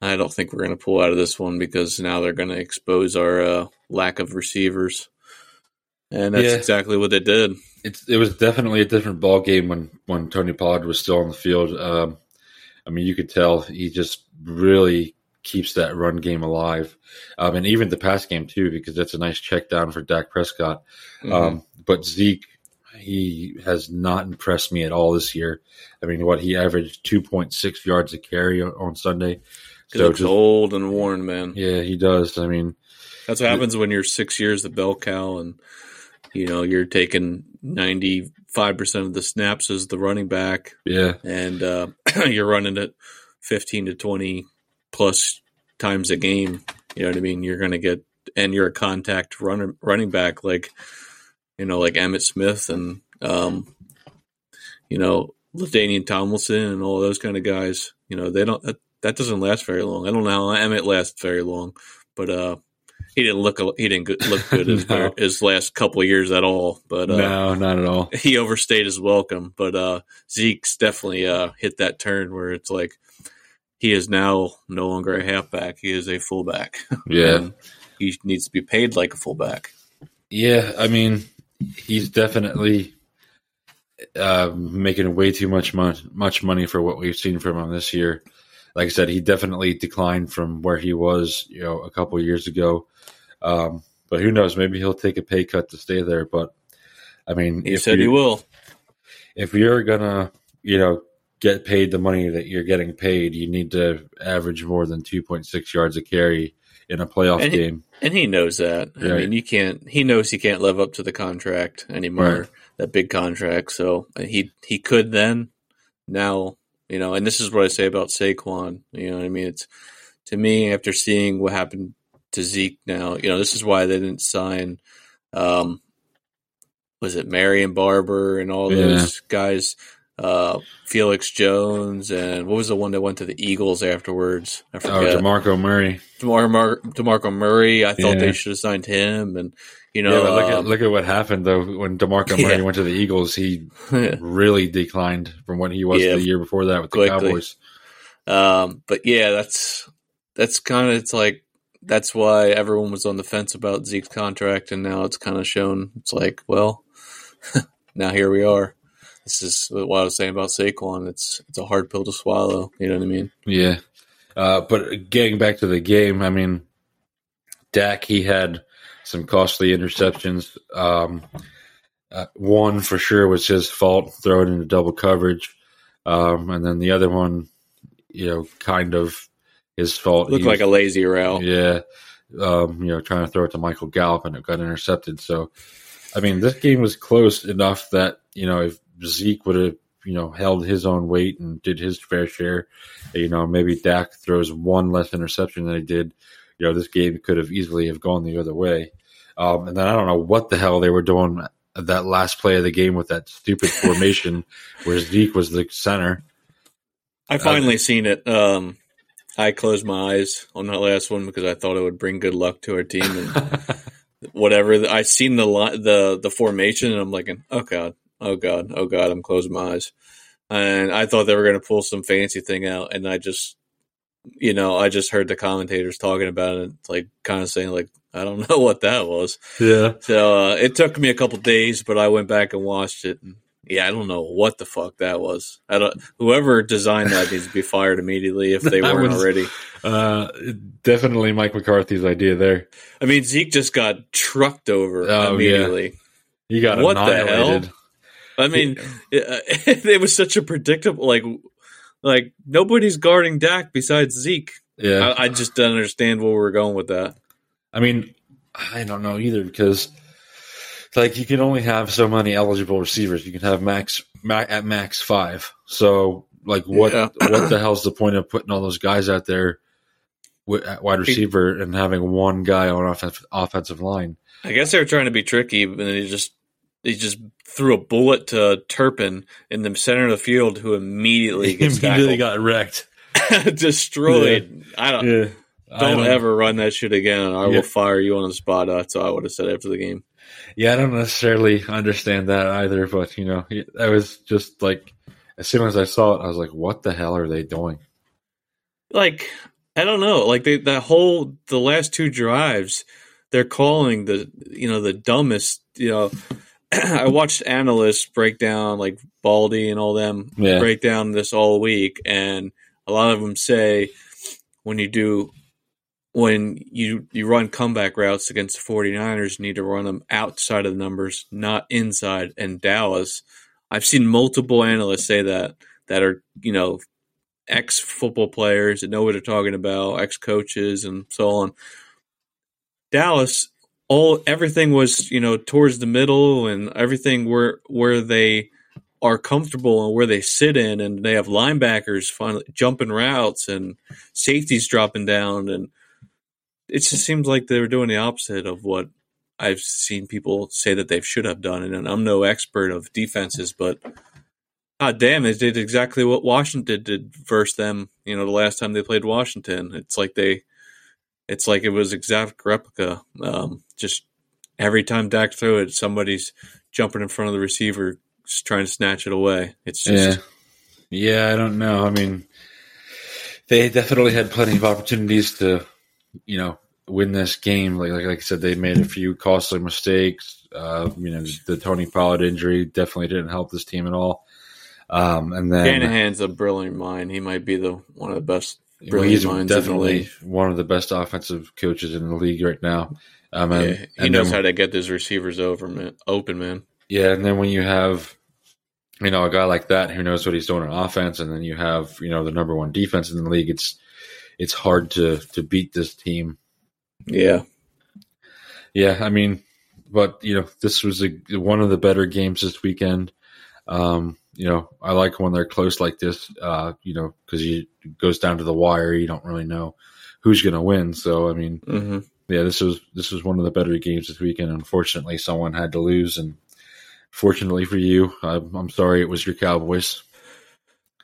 I don't think we're going to pull out of this one because now they're going to expose our uh, lack of receivers." And that's Yeah. exactly what they did. It's it was definitely a different ball game when when Tony Pollard was still on the field. Um, I mean, you could tell he just really keeps that run game alive, um, and even the pass game too, because that's a nice check down for Dak Prescott. Mm-hmm. Um, but Zeke, he has not impressed me at all this year. I mean, what he averaged two point six yards a carry on, on Sunday. he looks old and worn, man. yeah, he does. I mean, That's what happens when you're six years the bell cow, and you know you're taking ninety five percent of the snaps as the running back, yeah, and uh, (clears throat) you're running it fifteen to twenty plus times a game. You know what I mean? You're going to get, and you're a contact runner, running back like you know, like Emmitt Smith and um, you know LaDainian Tomlinson and all those kind of guys. You know, they don't. That, that doesn't last very long. I don't know how Emmitt lasts very long, but uh, he didn't look. He didn't good, look good (laughs) his, No. his last couple of years at all. But uh, no, not at all. he overstayed his welcome. But uh, Zeke's definitely uh, hit that turn where it's like he is now no longer a halfback; he is a fullback. (laughs) Yeah, he needs to be paid like a fullback. Yeah, I mean, he's definitely uh, making way too much money, much money for what we've seen from him this year. Like I said, he definitely declined from where he was, you know, a couple years ago. Um, but who knows? Maybe he'll take a pay cut to stay there. But I mean, He if said you- he will. If you're gonna, you know, get paid the money that you're getting paid, you need to average more than two point six yards a carry in a playoff And game. And he knows that. I mean, you can't. He knows he can't live up to the contract anymore. Right. That big contract. So uh, he he could then. Now you know, and this is what I say about Saquon. You know, what I mean, it's to me after seeing what happened to Zeke. Now, you know, this is why they didn't sign. Um, was it Marion Barber and all Yeah. those guys? Uh, Felix Jones and what was the one that went to the Eagles afterwards? I Oh. DeMarco Murray. DeMar- Mar- DeMarco Murray. I thought Yeah. they should have signed him, and you know, but look at um, look at what happened though when DeMarco (laughs) Murray Yeah. went to the Eagles. He (laughs) really declined from what he was Yeah, the year before that with the quickly. Cowboys. um, but yeah, that's that's kind of it's like that's why everyone was on the fence about Zeke's contract, and now it's kind of shown. It's like, well, (laughs) now here we are. This is what I was saying about Saquon. It's it's a hard pill to swallow. You know what I mean? Yeah, uh, but getting back to the game, I mean, Dak he had some costly interceptions. Um, uh, one for sure was his fault, throwing into double coverage, um, and then the other one, you know, kind of his fault. Looked He like a lazy route. Yeah. Um, you know, trying to throw it to Michael Gallup and it got intercepted. So, I mean, this game was close enough that, you know, if Zeke would have, you know, held his own weight and did his fair share, you know, maybe Dak throws one less interception than he did, you know, this game could have easily have gone the other way. Um, and then I don't know what the hell they were doing that last play of the game with that stupid formation (laughs) where Zeke was the center. I finally seen it. Um, I closed my eyes on that last one because I thought it would bring good luck to our team and (laughs) whatever. I seen the the the formation and I'm like, oh god, oh god, oh god. I'm closing my eyes, and I thought they were going to pull some fancy thing out, and I just, you know, I just heard the commentators talking about it, like kind of saying like, I don't (laughs) know what that was. Yeah. So uh, it took me a couple days, but I went back and watched it. And yeah, I don't know what the fuck that was. I don't. Whoever designed that needs to be fired immediately if (laughs) they weren't was- already. Uh, definitely Mike McCarthy's idea there. I mean, Zeke just got trucked over Oh, immediately. He got What the hell? I mean, it, (laughs) it was such a predictable like. Like nobody's guarding Dak besides Zeke. Yeah. I, I just don't understand where we're going with that. I mean, I don't know either because, like, you can only have so many eligible receivers. You can have max, ma- at max five. So, like, what Yeah. (clears throat) what the hell's the point of putting all those guys out there at wide receiver and having one guy on offensive offensive line? I guess they were trying to be tricky, and he just he just threw a bullet to Turpin in the center of the field, who immediately gets immediately tackled. got wrecked. (laughs) destroyed. I don't. Yeah. I Don't ever run that shit again. I Yeah. will fire you on the spot. That's what I would have said after the game. Yeah, I don't necessarily understand that either, but you know, I was just like, as soon as I saw it, I was like, "What the hell are they doing?" Like I don't know. Like they, that whole the last two drives, they're calling the you know the dumbest. You know, (clears throat) I watched analysts break down like Baldy and all them Yeah. break down this all week, and a lot of them say when you do when you you run comeback routes against the 49ers you need to run them outside of the numbers not inside and Dallas I've seen multiple analysts say that that are you know ex football players that know what they're talking about ex coaches and so on Dallas all everything was you know towards the middle and everything where where they are comfortable and where they sit in and they have linebackers finally jumping routes and safeties dropping down. And it just seems like they were doing the opposite of what I've seen people say that they should have done. And I'm no expert of defenses but god damn they did exactly what Washington did versus them you know the last time they played Washington. It's like they it's like it was exact replica um, just every time Dak threw it somebody's jumping in front of the receiver trying to snatch it away it's just Yeah. Yeah, I don't know. I mean, they definitely had plenty of opportunities to, you know, win this game. Like like, like I said, they made a few costly mistakes. Uh, you know, the Tony Pollard injury definitely didn't help this team at all. Um, and then Shanahan's a brilliant mind. He might be the one of the best he's definitely one of the best offensive coaches in the league right now. Um, and, Yeah, he knows then- how to get those receivers over, man, open, man. Yeah, and then when you have, you know, a guy like that who knows what he's doing on offense, and then you have, you know, the number one defense in the league, it's it's hard to to beat this team. Yeah, Yeah, I mean, but you know, this was a, one of the better games this weekend. Um, you know, I like when they're close like this. Uh, you know, because you it goes down to the wire, you don't really know who's going to win. So, I mean, hmm yeah, this was this was one of the better games this weekend. Unfortunately, someone had to lose, and fortunately for you, I'm, I'm sorry it was your Cowboys.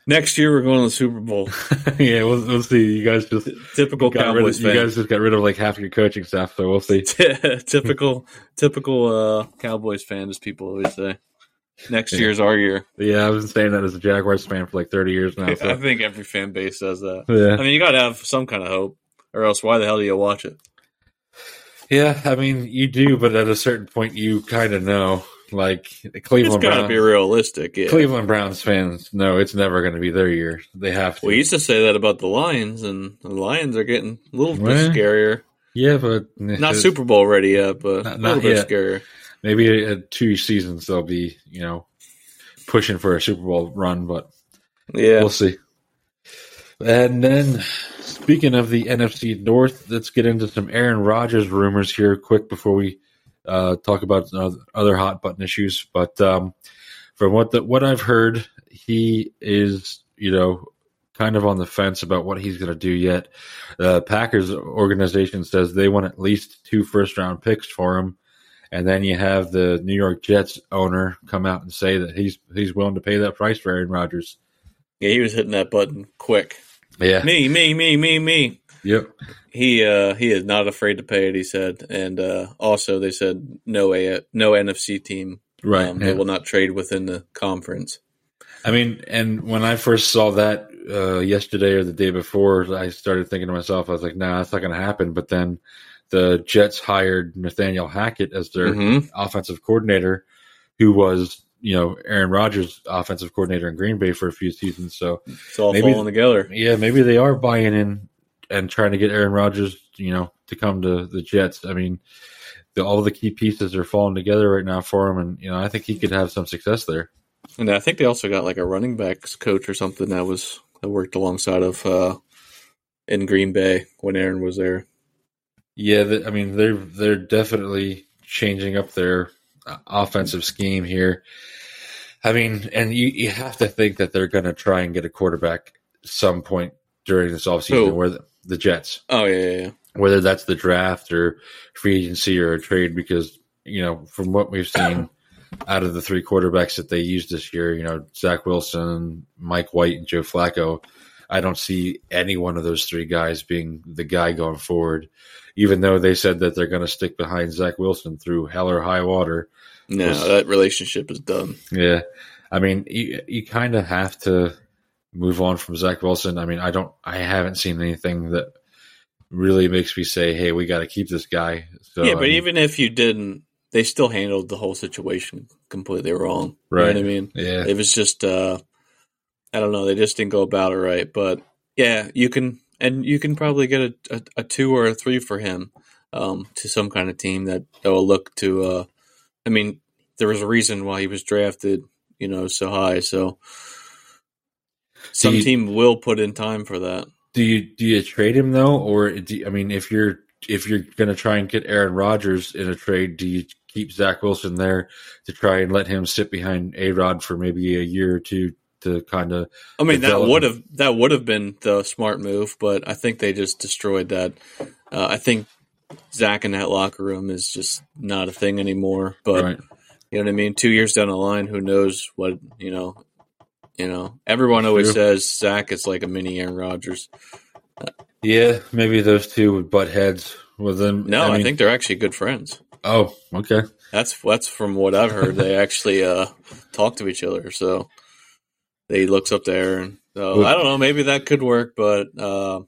Next year we're going to the Super Bowl. (laughs) yeah, we'll, we'll see. You guys just Typical Cowboys of, you guys just got rid of like half your coaching staff, so we'll see. (laughs) typical, typical uh, Cowboys fan, as people always say. Next Yeah. year's our year. Yeah, I've been saying that as a Jaguars fan for like 30 years now. (laughs) I think every fan base says that. Yeah, I mean, you got to have some kind of hope, or else why the hell do you watch it? yeah. I mean, you do, but at a certain point, you kind of know. Like It's Cleveland got to be realistic. Yeah. Cleveland Browns fans no, it's never going to be their year. They have to. We used to say that about the Lions, and the Lions are getting a little bit Well, scarier. yeah, but Not Super Bowl ready yet, but Not- a little bit yet. scarier. Maybe in two seasons they'll be you know pushing for a Super Bowl run, but Yeah. we'll see. And then, speaking of the NFC North, let's get into some Aaron Rodgers rumors here, quick before we uh, talk about other hot button issues. But um, from what the, what I've heard, he is you know kind of on the fence about what he's going to do yet. The Packers organization says they want at least two first round picks for him. And then you have the New York Jets owner come out and say that he's he's willing to pay that price for Aaron Rodgers. Yeah, he was hitting that button quick. Yeah. Me, me, me, me, me. Yep. He uh, he is not afraid to pay it. He said, and uh, also they said no a no NFC team. Right. Um, yeah. They will not trade within the conference. I mean, and when I first saw that uh, yesterday or the day before, I started thinking to myself, I was like, "Nah, that's not going to happen." But then the Jets hired Nathaniel Hackett as their Mhm. offensive coordinator, who was you know Aaron Rodgers' offensive coordinator in Green Bay for a few seasons. So It's all Maybe- falling together. yeah, maybe they are buying in and trying to get Aaron Rodgers, you know, to come to the Jets. I mean, the, all the key pieces are falling together right now for him, and you know, I think he could have some success there. And I think they also got like a running backs coach or something that was that worked alongside of uh, in Green Bay when Aaron was there. Yeah, I mean, they're they're definitely changing up their uh, offensive scheme here. I mean, and you, you have to think that they're going to try and get a quarterback some point during this offseason, Who? where the, the Jets. Oh yeah, yeah, yeah. whether that's the draft or free agency or a trade, because you know from what we've seen (coughs) out of the three quarterbacks that they used this year, you know Zach Wilson, Mike White, and Joe Flacco, I don't see any one of those three guys being the guy going forward. Even though they said that they're going to stick behind Zach Wilson through hell or high water, No, Was- that relationship is done. yeah, I mean you you kind of have to move on from Zach Wilson. I mean I don't I haven't seen anything that really makes me say, hey, we got to keep this guy. So yeah, I but mean- even if you didn't, they still handled the whole situation completely wrong. You Right. know what I mean? Yeah. It was just uh I don't know, they just didn't go about it right. But yeah, you can and you can probably get a, a, a two or a three for him um, to some kind of team that, that will look to uh I mean, there was a reason why he was drafted, you know, so high. So some you- team will put in time for that. Do you do you trade him though, or you, I mean, if you're if you're going to try and get Aaron Rodgers in a trade, do you keep Zach Wilson there to try and let him sit behind A Rod for maybe a year or two to kind of I mean, that would have that would have been the smart move, but I think they just destroyed that. Uh, I think Zach in that locker room is just not a thing anymore. But right? you know what I mean. Two years down the line, who knows what you know? You know, everyone always says Zach is like a mini Aaron Rodgers. Yeah, maybe those two would butt heads with them. No, I, mean- think they're actually good friends. Oh, okay. That's that's from what I've heard. they actually uh, talk to each other, so they looks up there, and so I don't know. Maybe that could work, but uh,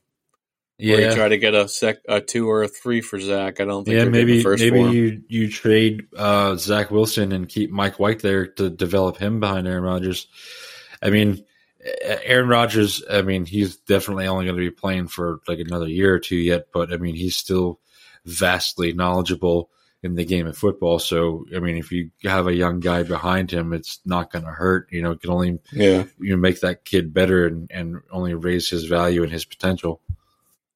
Yeah, try to get a sec, a two or a three for Zach. I don't think yeah. Maybe first maybe you you trade uh, Zach Wilson and keep Mike White there to develop him behind Aaron Rodgers. I mean, Aaron Rodgers. I mean, he's definitely only going to be playing for like another year or two yet, but I mean, he's still vastly knowledgeable in the game of football. So, I mean, if you have a young guy behind him, it's not going to hurt. You know, it can only Yeah, you know, make that kid better and, and only raise his value and his potential.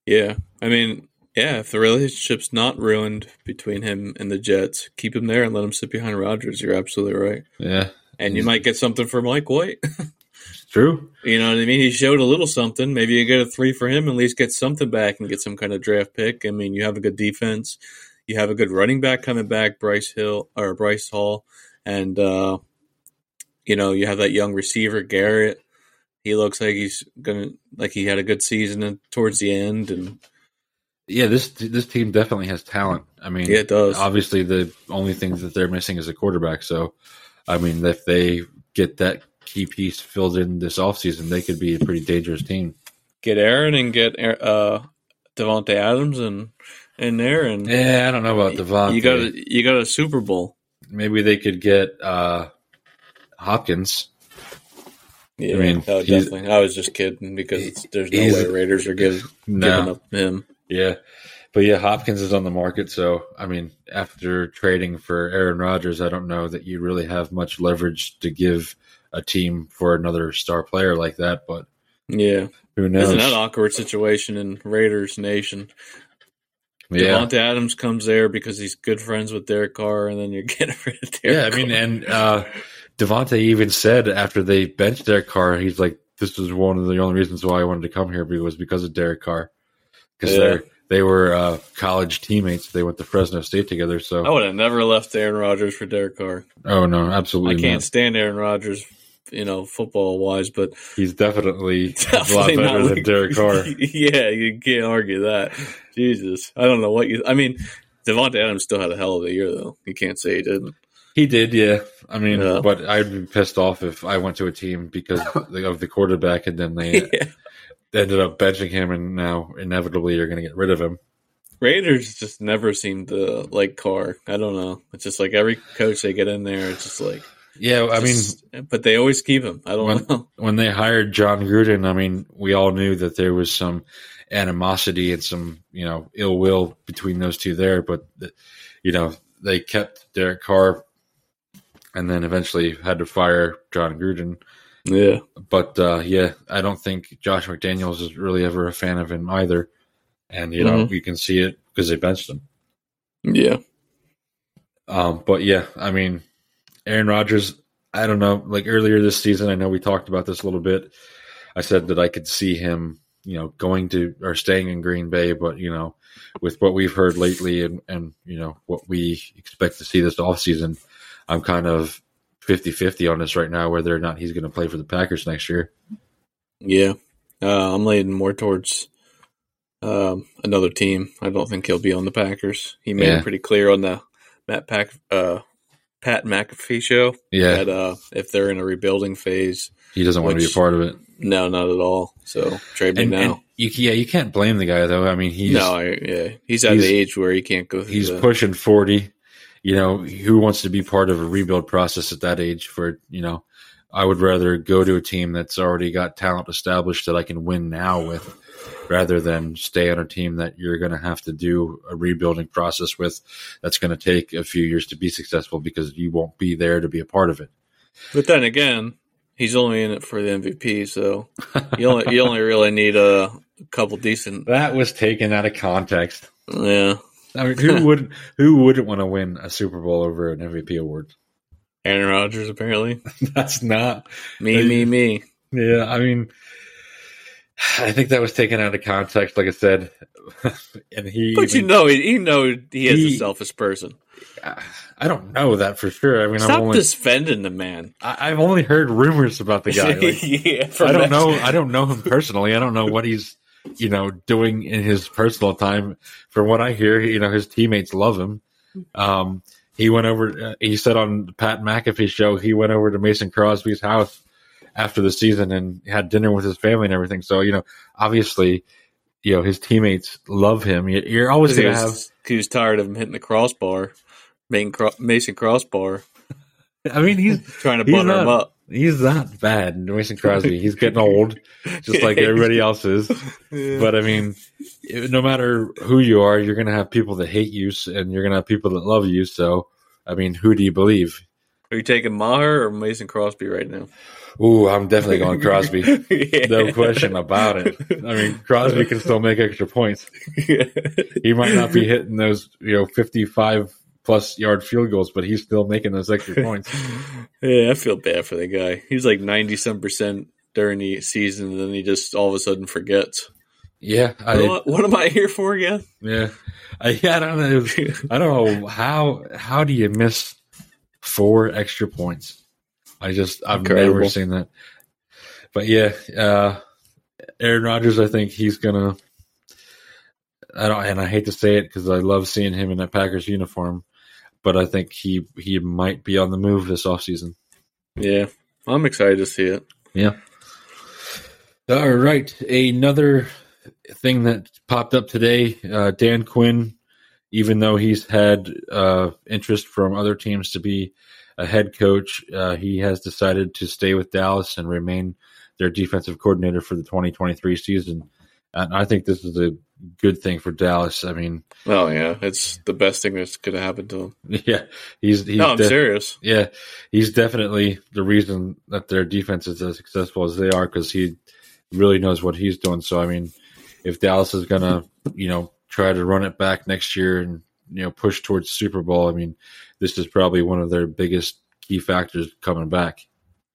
yeah. I mean, yeah. If the relationship's not ruined between him and the Jets, keep him there and let him sit behind Rodgers. You're absolutely right. Yeah, And you might get something for Mike White. (laughs) true. you know what I mean? He showed a little something. Maybe you get a three for him, at least get something back and get some kind of draft pick. I mean, you have a good defense. You have a good running back coming back, Bryce Hill or Bryce Hall, and uh, you know you have that young receiver Garrett. He looks like he's gonna like he had a good season towards the end, and Yeah, this this team definitely has talent. I mean, yeah, it does. obviously the only thing that they're missing is a quarterback. So, I mean, if they get that key piece filled in this offseason, they could be a pretty dangerous team. Get Aaron and get uh, Davante Adams and in there, and Yeah, I don't know about Davante. you got a, you got a Super Bowl. Maybe they could get uh, Hopkins. Yeah, I mean, that definitely. I was just kidding because it's, there's no way Raiders are giving No. giving up him. Yeah. But yeah, Hopkins is on the market. So, I mean, after trading for Aaron Rodgers, I don't know that you really have much leverage to give a team for another star player like that. But Yeah, who knows? isn't that awkward situation in Raiders Nation? Yeah. Davante Adams comes there because he's good friends with Derek Carr, and then you're (laughs) getting rid of Derek. Yeah, I mean, and uh, Davante even said after they benched Derek Carr, he's like, "This was one of the only reasons why I wanted to come here was because of Derek Carr, because Yeah. they they were uh, college teammates. They went to Fresno State together. So, I would have never left Aaron Rodgers for Derek Carr. oh no, absolutely I can't not. stand Aaron Rodgers you know, football wise, but he's definitely, definitely (laughs) a lot better not than Derek Carr. (laughs) yeah, you can't argue that. Jesus, I don't know what you. I mean, Davante Adams still had a hell of a year, though. You can't say he didn't. He did, yeah. I mean, Yeah. but I'd be pissed off if I went to a team because (laughs) of the quarterback and then they yeah. ended up benching him and now inevitably you're going to get rid of him. Raiders just never seem to like Carr. I don't know. It's just like every coach they get in there, it's just like. Yeah, I mean, but they always keep him. I don't When- know. (laughs) when they hired Jon Gruden, I mean, we all knew that there was some animosity and some, you know, ill will between those two there. But, you know, they kept Derek Carr and then eventually had to fire Jon Gruden. Yeah. But, uh, yeah, I don't think Josh McDaniels is really ever a fan of him either. And, you know, Mhm. you can see it because they benched him. Yeah. Um, but yeah, I mean, Aaron Rodgers, I don't know. Like earlier this season, I know we talked about this a little bit. I said that I could see him, you know, going to or staying in Green Bay, but you know, with what we've heard lately and and you know what we expect to see this offseason, I'm kind of 50-50 on this right now whether or not he's going to play for the Packers next year. Yeah. Uh, I'm leaning more towards um, another team. I don't think he'll be on the Packers. He made Yeah. it pretty clear on the Matt Pack, uh, Pat McAfee show Yeah, that uh, if they're in a rebuilding phase, he doesn't want to be a part of it. no, not at all. So trade me And, now. and you, yeah, you can't blame the guy though. I mean, he's no, I, yeah, he's at he's- the age where he can't go. Through he's the, pushing 40 you know who wants to be part of a rebuild process at that age for you know i would rather go to a team that's already got talent established that i can win now with rather than stay on a team that you're going to have to do a rebuilding process with that's going to take a few years to be successful because you won't be there to be a part of it But then again, he's only in it for the MVP, so you only you only really need a couple decent. (laughs) that was taken out of context Yeah, i mean who would who wouldn't want to win a super bowl over an mvp award Aaron Rodgers apparently. (laughs) that's not Me, me, me. Yeah, I mean, (sighs) I think that was taken out of context, like I said, (laughs) and he. But you know, he, you know, he is He- a selfish person. I don't know that for sure. I mean, I'm Stop only, defending the man. I, I've only heard rumors about the guy. Like, (laughs) yeah, I don't know. I don't know him personally. I don't know what he's, you know, doing in his personal time. From what I hear, you know, his teammates love him. Um, he went over. Uh, he said on Pat McAfee show he went over to Mason Crosby's house after the season and had dinner with his family and everything. So you know, obviously, you know, his teammates love him. You- You're always He going to have. was, he was tired of him hitting the crossbar, making cro- Mason crossbar, (laughs) I mean, he's (laughs) trying to butter him not- up. he's not bad, Mason Crosby. He's getting (laughs) old, just like everybody else is. But I mean, no matter who you are, you're going to have people that hate you, and you're going to have people that love you. So, I mean, who do you believe? Are you taking Maher or Mason Crosby right now? Ooh, I'm definitely going (laughs) Crosby. Yeah. No question about it. I mean, Crosby can still make extra points. He might not be hitting those, you know, 55 plus yard field goals, but he's still making those extra points. (laughs) yeah, I feel bad for the guy. He's like ninety some percent during the season, and then he just all of a sudden forgets. Yeah, I, what, what am I here for again? yeah, I, yeah, I don't know. I don't know how how do you miss four extra points? I just I've never seen that. But yeah, uh, Aaron Rodgers, I think he's gonna. I don't, and I hate to say it because I love seeing him in that Packers uniform, but I think he he might be on the move this offseason. Yeah, I'm excited to see it. Yeah. All right. Another thing that popped up today uh, Dan Quinn, even though he's had uh, interest from other teams to be a head coach, uh, he has decided to stay with Dallas and remain their defensive coordinator for the 2023 season. And I think this is a good thing for Dallas. I mean, Oh yeah, it's the best thing that's going to happen to him. (laughs) yeah, he's, he's no, I'm def- serious. Yeah, he's definitely the reason that their defense is as successful as they are because he really knows what he's doing. So, I mean, if Dallas is going to, you know, try to run it back next year and, you know, push towards Super Bowl, I mean, this is probably one of their biggest key factors coming back.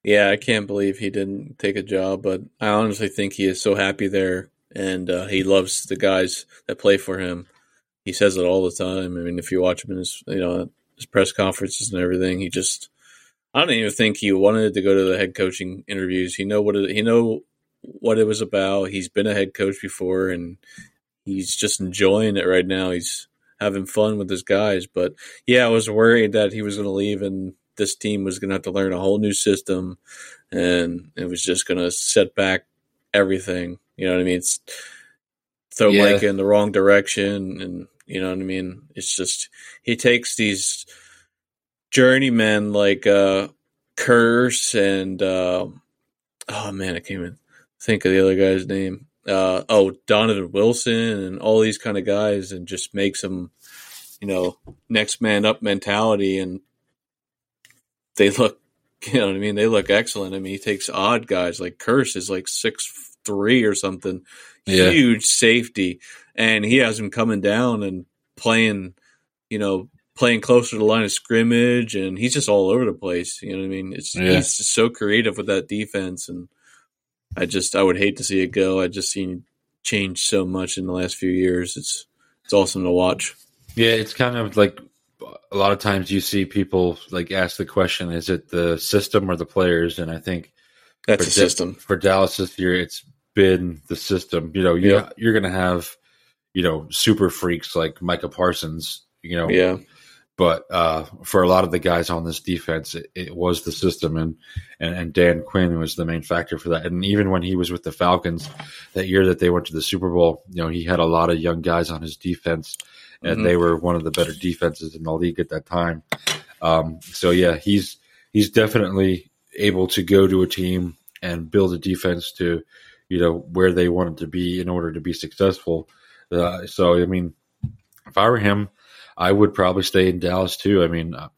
Yeah, I can't believe he didn't take a job, but I honestly think he is so happy there, and uh, he loves the guys that play for him. He says it all the time. I mean, if you watch him in his, you know, his press conferences and everything, he just, I don't even think he wanted to go to the head coaching interviews. He know what it, he know what it was about. He's been a head coach before, and he's just enjoying it right now. He's having fun with his guys. But yeah, I was worried that he was going to leave, and this team was going to have to learn a whole new system, and it was just going to set back everything. You know what I mean? It's throw Yeah. Micah in the wrong direction, and you know what I mean. It's just he takes these journeymen like uh Kearse and uh, oh man, I can't even think of the other guy's name. Uh, oh, Donovan Wilson and all these kind of guys, and just makes them, you know, next man up mentality, and they look, (laughs) you know what I mean? They look excellent. I mean, he takes odd guys like Kearse is like six three or something, Yeah. huge safety, and he has him coming down and playing, you know, playing closer to the line of scrimmage, and he's just all over the place. You know what I mean? It's Yeah. he's just so creative with that defense, and I just I would hate to see it go. I just seen change so much in the last few years. It's it's awesome to watch. Yeah, it's kind of like a lot of times you see people like ask the question: Is it the system or the players? And I think That's Da- system. for Dallas this year. It's been the system. You know, you Yeah. you're going to have you know super freaks like Micah Parsons. You know, Yeah, but uh, for a lot of the guys on this defense, it, it was the system, and, and and Dan Quinn was the main factor for that. And even when he was with the Falcons that year that they went to the Super Bowl, you know, he had a lot of young guys on his defense, and Mhm. they were one of the better defenses in the league at that time. Um, so yeah, he's he's definitely able to go to a team and build a defense to you know where they wanted to be in order to be successful. Uh, so I mean, if I were him. I would probably stay in Dallas too. I mean, uh,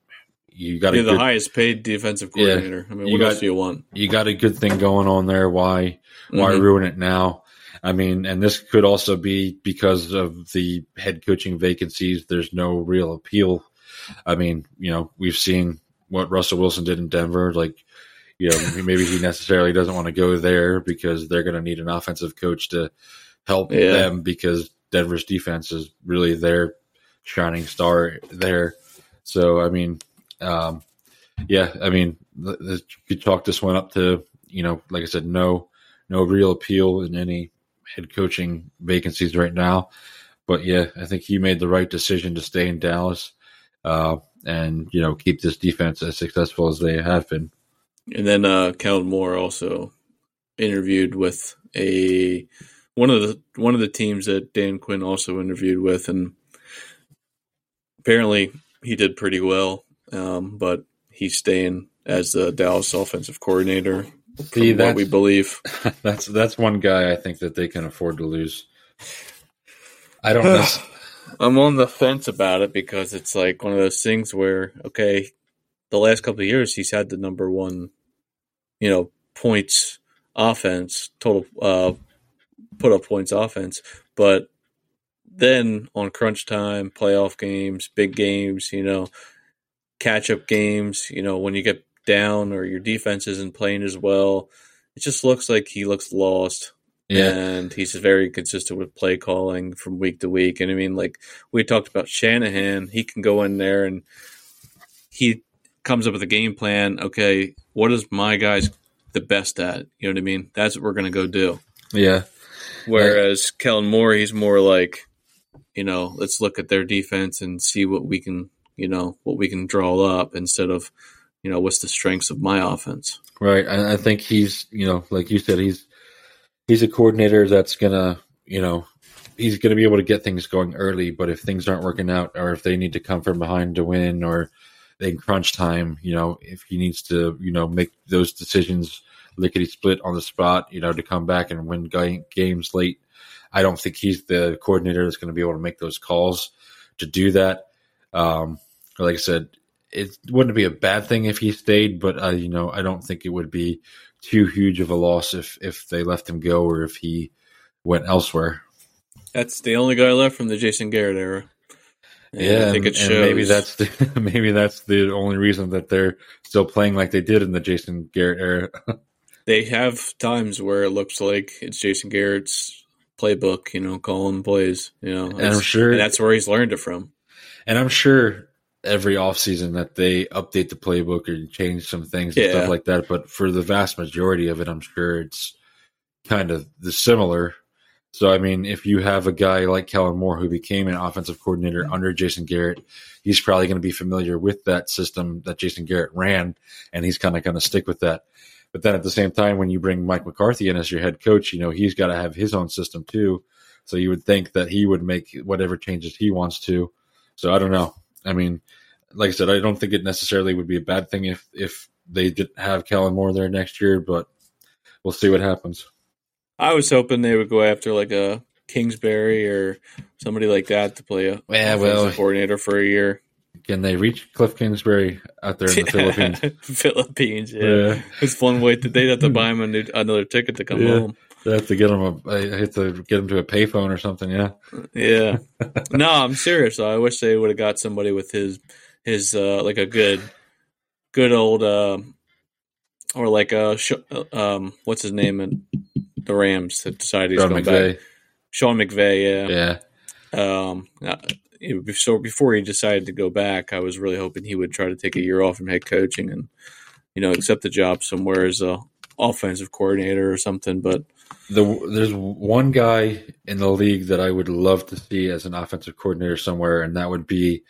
you got you're the good, highest paid defensive Yeah. coordinator. I mean, what got- else do you want? you got a good thing going on there. Why why Mhm. ruin it now? I mean, and this could also be because of the head coaching vacancies. There's no real appeal. I mean, you know, we've seen what Russell Wilson did in Denver. Like, you know, maybe he necessarily doesn't want to go there because they're going to need an offensive coach to help Yeah. them because Denver's defense is really their shining star there. So, I mean, um, yeah, I mean, you could chalk this one up to, you know, like I said, no, no real appeal in any head coaching vacancies right now. But yeah, I think he made the right decision to stay in Dallas, uh, and you know, keep this defense as successful as they have been. And then uh, Moore also interviewed with a one of the one of the teams that Dan Quinn also interviewed with, and apparently he did pretty well. Um, but he's staying as the Dallas offensive coordinator. See, what we believe. (laughs) that's that's one guy I think that they can afford to lose. I don't (sighs) know. I'm on the fence about it because it's like one of those things where okay, the last couple of years he's had the number one, you know, points offense total uh put up points offense, but then on crunch time, playoff games, big games, you know, catch up games, you know, when you get down or your defense isn't playing as well, it just looks like he looks lost yeah, and he's very consistent with play calling from week to week. And I mean, like we talked about Shanahan, he can go in there and he comes up with a game plan. Okay, what is my guys the best at? You know what I mean? That's what we're going to go do. yeah, Whereas Kellen Moore, he's more like, you know, let's look at their defense and see what we can, you know, what we can draw up instead of, you know, what's the strengths of my offense. right. And I think he's, you know, like you said, he's he's a coordinator that's gonna, you know, he's gonna be able to get things going early. But if things aren't working out, or if they need to come from behind to win, or in crunch time, you know, if he needs to, you know, make those decisions lickety split on the spot, you know, to come back and win games late. I don't think he's the coordinator that's going to be able to make those calls to do that. Um, like I said, it wouldn't be a bad thing if he stayed, but uh, you know, I don't think it would be too huge of a loss if if they let him go or if he went elsewhere. That's the only guy left from the Jason Garrett era. And yeah, I think and, it and shows. maybe that's the (laughs) maybe that's the only reason that they're still playing like they did in the Jason Garrett era. (laughs) they have times where it looks like it's Jason Garrett's playbook, you know, calling plays, you know, and I'm sure, and that's where he's learned it from. and I'm sure every offseason that they update the playbook and change some things and Yeah. stuff like that. But for the vast majority of it, I'm sure it's kind of the similar. So I mean, if you have a guy like Kellen Moore who became an offensive coordinator mm-hmm. under Jason Garrett, he's probably going to be familiar with that system that Jason Garrett ran, and he's kind of going to stick with that. But then at the same time, when you bring Mike McCarthy in as your head coach, you know he's got to have his own system too. So you would think that he would make whatever changes he wants to. So I don't know. I mean, like I said, I don't think it necessarily would be a bad thing if if they did have Kellen Moore there next year, but we'll see what happens. I was hoping they would go after like a Kingsbury or somebody like that to play a Yeah, well- coordinator for a year. Can they reach Cliff Kingsbury out there in the (laughs) Philippines? (laughs) Philippines, yeah. Yeah. It's one way to they'd have to (laughs) buy him a new, another ticket to come Yeah. home. They have to get him a. I have to get him to a payphone or something. Yeah. Yeah. no, I'm serious. I wish they would have got somebody with his his uh like a good good old uh or like a um what's his name in the Rams that decided he's Sean going McVay. back. Sean McVay, yeah. Yeah. Um uh, so before he decided to go back, I was really hoping he would try to take a year off from head coaching and you know accept the job somewhere as a offensive coordinator or something. But The there's one guy in the league that I would love to see as an offensive coordinator somewhere, and that would be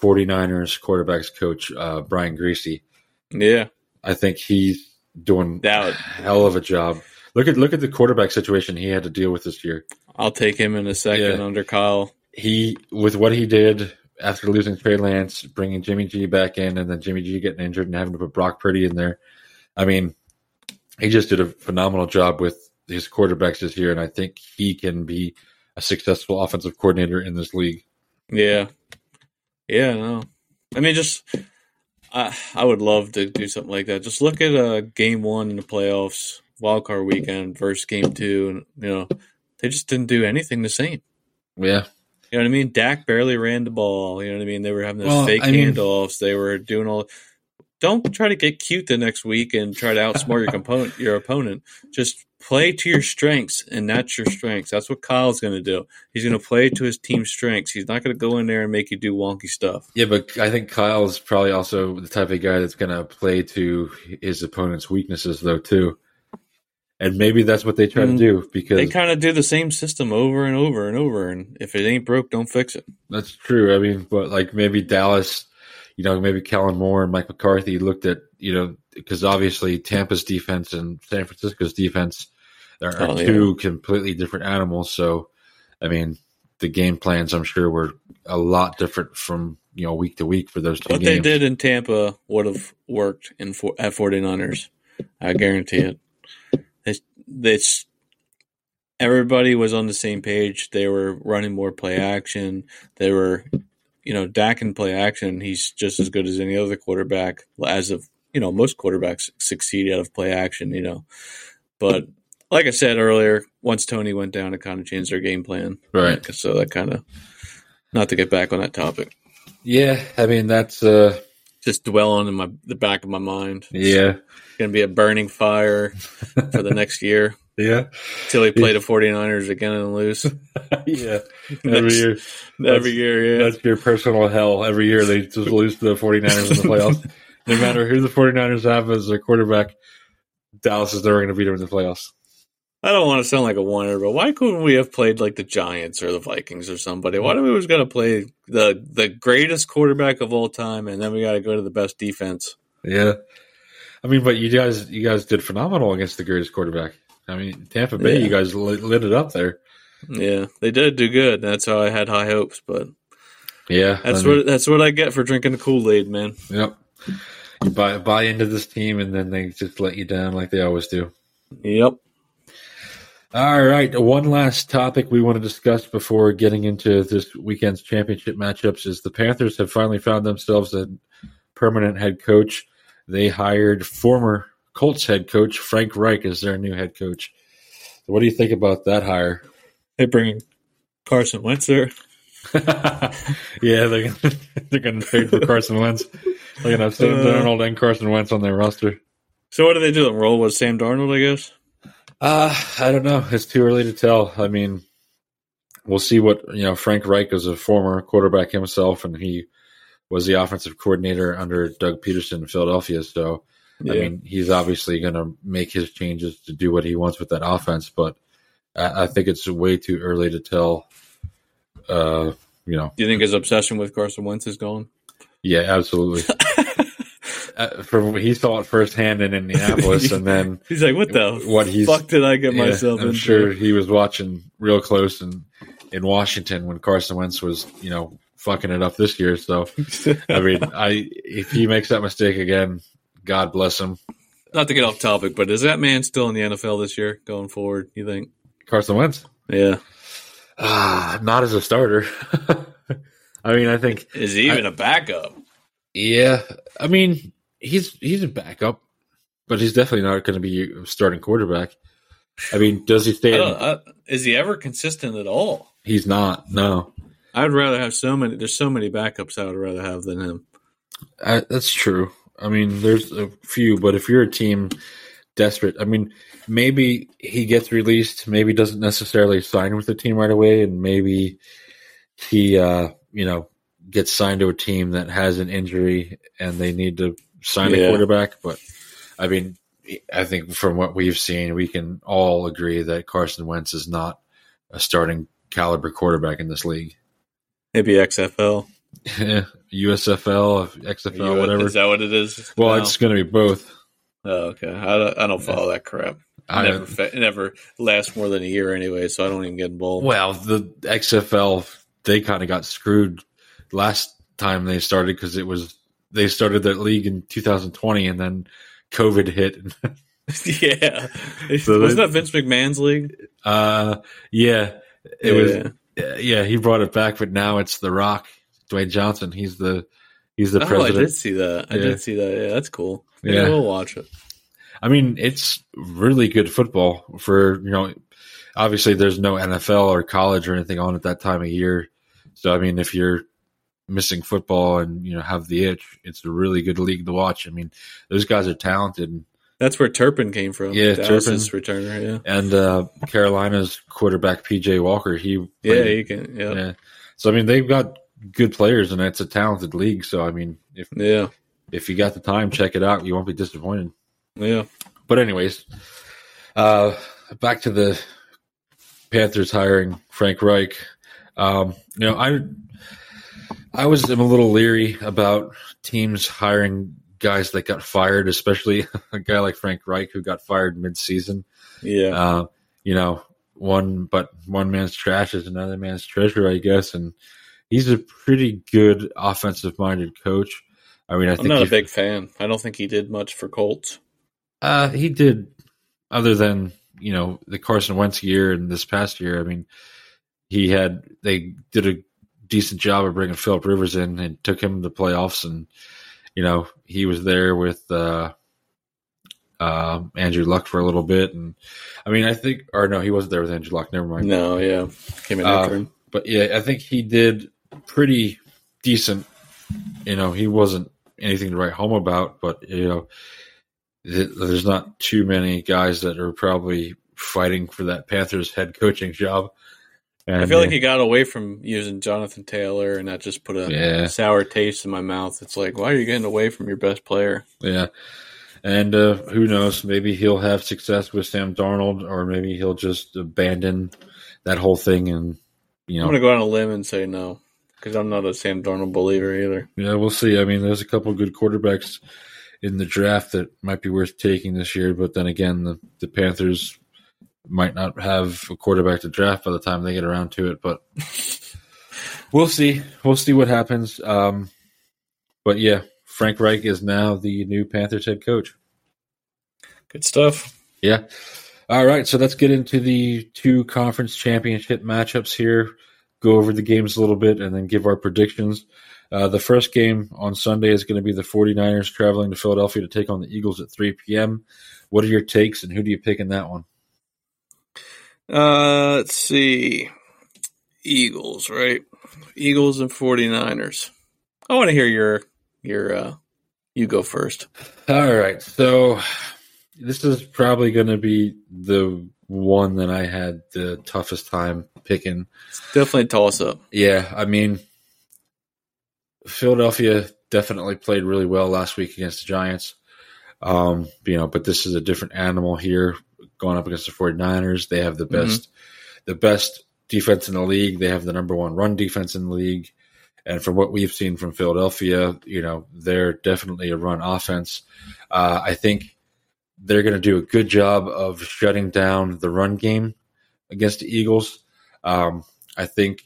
49ers quarterbacks coach uh, Brian Griese. yeah, I think he's doing That would- hell of a job. Look at look at the quarterback situation he had to deal with this year. I'll take him in a second Yeah. under Kyle. He with what he did after losing Trey Lance, bringing Jimmy G back in, and then Jimmy G getting injured and having to put Brock Purdy in there. I mean, he just did a phenomenal job with his quarterbacks this year, and I think he can be a successful offensive coordinator in this league. Yeah, yeah. No, I mean, just I I would love to do something like that. Just look at uh, game one in the playoffs, wild card weekend versus game two, and you know they just didn't do anything the same. Yeah, You know what I mean? Dak barely ran the ball. You know what I mean? They were having those Well, fake I mean- handoffs. They were doing all. Don't try to get cute the next week and try to outsmart your (laughs) component, your opponent. Just play to your strengths, and that's your strengths. That's what Kyle's going to do. He's going to play to his team's strengths. He's not going to go in there and make you do wonky stuff. yeah, but I think Kyle is probably also the type of guy that's going to play to his opponent's weaknesses, though, too. And maybe that's what they try to Mm, do because They kind of do the same system over and over and over, and if it ain't broke, don't fix it. That's true. I mean, but like maybe Dallas, you know, maybe Kellen Moore and Mike McCarthy looked at, you know, because obviously Tampa's defense and San Francisco's defense are, Oh, yeah. two completely different animals. So, I mean, the game plans, I'm sure, were a lot different from, you know, week to week for those two What they did in Tampa would have worked in for, at 49ers. I guarantee it. It's everybody was on the same page. They were running more play action. They were, you know, Dak can play action. He's just as good as any other quarterback. As of you know, most quarterbacks succeed out of play action. You know, but like I said earlier, once Tony went down, it kind of changed their game plan. Right. So that kind of, not to get back on that topic, Yeah. I mean, that's, uh, just dwelling in my the back of my mind. yeah. It's going to be a burning fire for the (laughs) next year Yeah. until we play the 49ers again and lose. (laughs) yeah. (laughs) Every Next- year. Every year, yeah. That's your personal hell. Every year they just lose to the 49ers in the playoffs. no matter who the 49ers have as their quarterback, Dallas is never going to beat them in the playoffs. I don't want to sound like a whiner, but why couldn't we have played like the Giants or the Vikings or somebody? Why do we always got to play the the greatest quarterback of all time, and then we got to go to the best defense? Yeah. I mean, but you guys, you guys did phenomenal against the greatest quarterback. I mean, Tampa Bay, Yeah. you guys lit, lit it up there. Yeah, they did do good. That's how I had high hopes, but Yeah, that's I mean, what that's what I get for drinking the Kool Aid, man. Yep. You buy buy into this team, and then they just let you down like they always do. Yep. All right. One last topic we want to discuss before getting into this weekend's championship matchups is the Panthers have finally found themselves a permanent head coach. They hired former Colts head coach Frank Reich as their new head coach. What do you think about that hire? They bring Carson Wentz there. (laughs) yeah, they're gonna, (laughs) they're going to trade for Carson Wentz. They're going to have Sam Uh. Darnold and Carson Wentz on their roster. So what do they do? Roll with Sam Darnold, I guess. Uh, I don't know. It's too early to tell. I mean, we'll see what you know. Frank Reich is a former quarterback himself, and he was the offensive coordinator under Doug Pederson in Philadelphia. So, Yeah. I mean, he's obviously going to make his changes to do what he wants with that offense. But I, I think it's way too early to tell. Uh, you know, Do you think his obsession with Carson Wentz is gone? yeah, absolutely. (laughs) uh, from he saw it firsthand in Indianapolis, and then (laughs) He's like, what the what he's fuck did I get Yeah, myself I'm into? sure he was watching real close in in Washington when Carson Wentz was, you know, fucking it up this year. So I mean, (laughs) I if he makes that mistake again, God bless him. Not to get off topic, but is that man still in the NFL this year going forward? You think? Carson Wentz, Yeah. ah, not as a starter. (laughs) I mean, I think, Is he even a backup? yeah. I mean, he's he's a backup, but he's definitely not going to be a starting quarterback. I mean, does he stay? In, I, is he ever consistent at all? he's not. No, I'd rather have so many. There's so many backups I would rather have than him. Uh, that's true. I mean, there's a few, but if you're a team desperate, I mean, maybe he gets released, maybe doesn't necessarily sign with the team right away, and maybe he, uh, you know, gets signed to a team that has an injury and they need to sign a quarterback. But I mean, I think from what we've seen, we can all agree that Carson Wentz is not a starting caliber quarterback in this league. Maybe XFL, USFL, XFL, whatever. Is that what it is? Well, now? it's going to be both. Oh, okay. I don't, I don't follow that crap. I- never, fa- never lasts more than a year anyway, so I don't even get involved. Well, the XFL they kind of got screwed last time they started because it was they started that league in 2020 and then COVID hit. (laughs) (laughs) yeah, So wasn't that Vince McMahon's league? uh, yeah, it Yeah. was. Yeah, he brought it back, but now it's The Rock, Dwayne Johnson. He's the he's the Oh, I president. did see that. I Yeah. did see that. Yeah, that's cool. Maybe Yeah. we'll watch it. I mean, it's really good football for, you know, obviously there's no NFL or college or anything on at that time of year. So, I mean, if you're missing football and, you know, have the itch, it's a really good league to watch. I mean, those guys are talented. And, That's where Turpin came from. Yeah, Dallas's returner. Yeah, and uh, Carolina's quarterback, PJ Walker, he, yeah, you can. Yeah, yeah. So, I mean, they've got good players and it's a talented league. So, I mean, if, yeah, if you got the time, check it out. You won't be disappointed. yeah. But anyways, uh, back to the Panthers hiring Frank Reich. Um, you know, I I was am a little leery about teams hiring guys that got fired, especially (laughs) a guy like Frank Reich who got fired mid-season. yeah. Uh, you know, one but one man's trash is another man's treasure, I guess, and he's a pretty good offensive-minded coach. I mean, I I'm think not a big fan. I don't think he did much for Colts. Uh, he did, other than you know the Carson Wentz year and this past year. I mean, he had they did a decent job of bringing Philip Rivers in and took him to the playoffs, and you know he was there with uh, uh, Andrew Luck for a little bit, and I mean I think or no, he wasn't there with Andrew Luck. Never mind. No, yeah, came in Uh, after him. But yeah, I think he did pretty decent. You know, he wasn't anything to write home about, but you know, there's not too many guys that are probably fighting for that Panthers head coaching job. And I feel like he got away from using Jonathan Taylor, and that just put a Yeah. sour taste in my mouth. It's like, why are you getting away from your best player? yeah, and uh, who knows? Maybe he'll have success with Sam Darnold, or maybe he'll just abandon that whole thing and you know, I'm to go on a limb and say no, because I'm not a Sam Darnold believer either. Yeah, we'll see. I mean, there's a couple good quarterbacks in the draft that might be worth taking this year, but then again, the, the Panthers might not have a quarterback to draft by the time they get around to it. But (laughs) we'll see. We'll see what happens. Um, but yeah, Frank Reich is now the new Panthers head coach. Good stuff. Yeah. All right, so let's get into the two conference championship matchups here. Go over the games a little bit and then give our predictions. Uh, the first game on Sunday is going to be the 49ers traveling to Philadelphia to take on the Eagles at 3 p.m. What are your takes and who do you pick in that one? Uh, let's see. Eagles, right? Eagles and 49ers. I want to hear your your uh you go first. All right, so this is probably going to be the one that I had the toughest time picking. It's Definitely a toss up. Yeah, I mean, Philadelphia definitely played really well last week against the Giants. Um, you know, but this is a different animal here going up against the 49ers. They have the Mm-hmm. best the best defense in the league. They have the number one run defense in the league. And from what we've seen from Philadelphia, you know, they're definitely a run offense. Uh, I think they're going to do a good job of shutting down the run game against the Eagles. Um, I think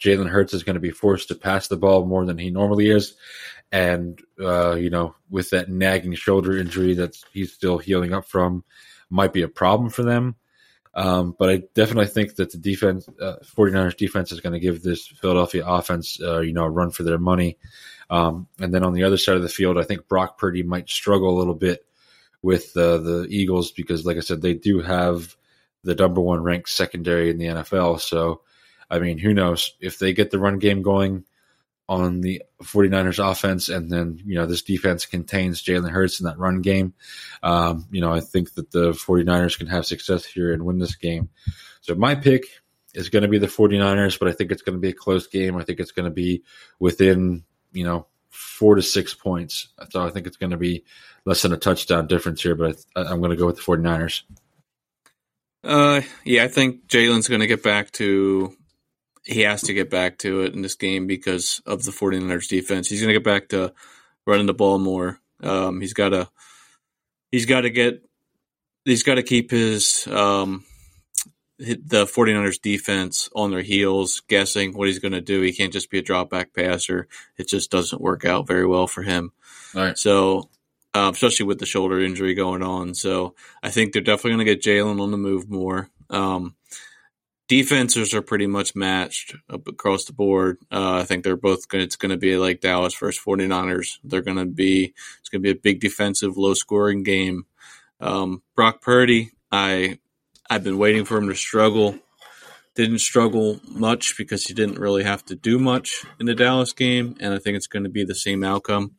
Jalen Hurts is going to be forced to pass the ball more than he normally is. And, uh, you know, with that nagging shoulder injury that he's still healing up from, might be a problem for them. Um, but I definitely think that the defense, uh, 49ers defense is going to give this Philadelphia offense, uh, you know, a run for their money. Um, and then on the other side of the field, I think Brock Purdy might struggle a little bit with uh, the Eagles because, like I said, they do have the number one ranked secondary in the NFL. So, I mean, who knows if they get the run game going on the 49ers offense and then, you know, this defense contains Jalen Hurts in that run game. Um, you know, I think that the 49ers can have success here and win this game. So my pick is going to be the 49ers, but I think it's going to be a close game. I think it's going to be within, you know, four to six points. So I think it's going to be less than a touchdown difference here, but I, I'm going to go with the 49ers. Uh, yeah, I think Jalen's going to get back to. He has to get back to it in this game because of the 49ers defense. He's going to get back to running the ball more. Um, he's got to. He's got to get. He's got to keep his um, the 49ers defense on their heels, guessing what he's going to do. He can't just be a drop back passer. It just doesn't work out very well for him. All right. So, um, especially with the shoulder injury going on. So, I think they're definitely going to get Jalen on the move more. Um, defenses are pretty much matched across the board. Uh, I think they're both going. It's going to be like Dallas versus 49ers. They're going to be. It's going to be a big defensive, low scoring game. Um, Brock Purdy, I I've been waiting for him to struggle. Didn't struggle much because he didn't really have to do much in the Dallas game, and I think it's going to be the same outcome.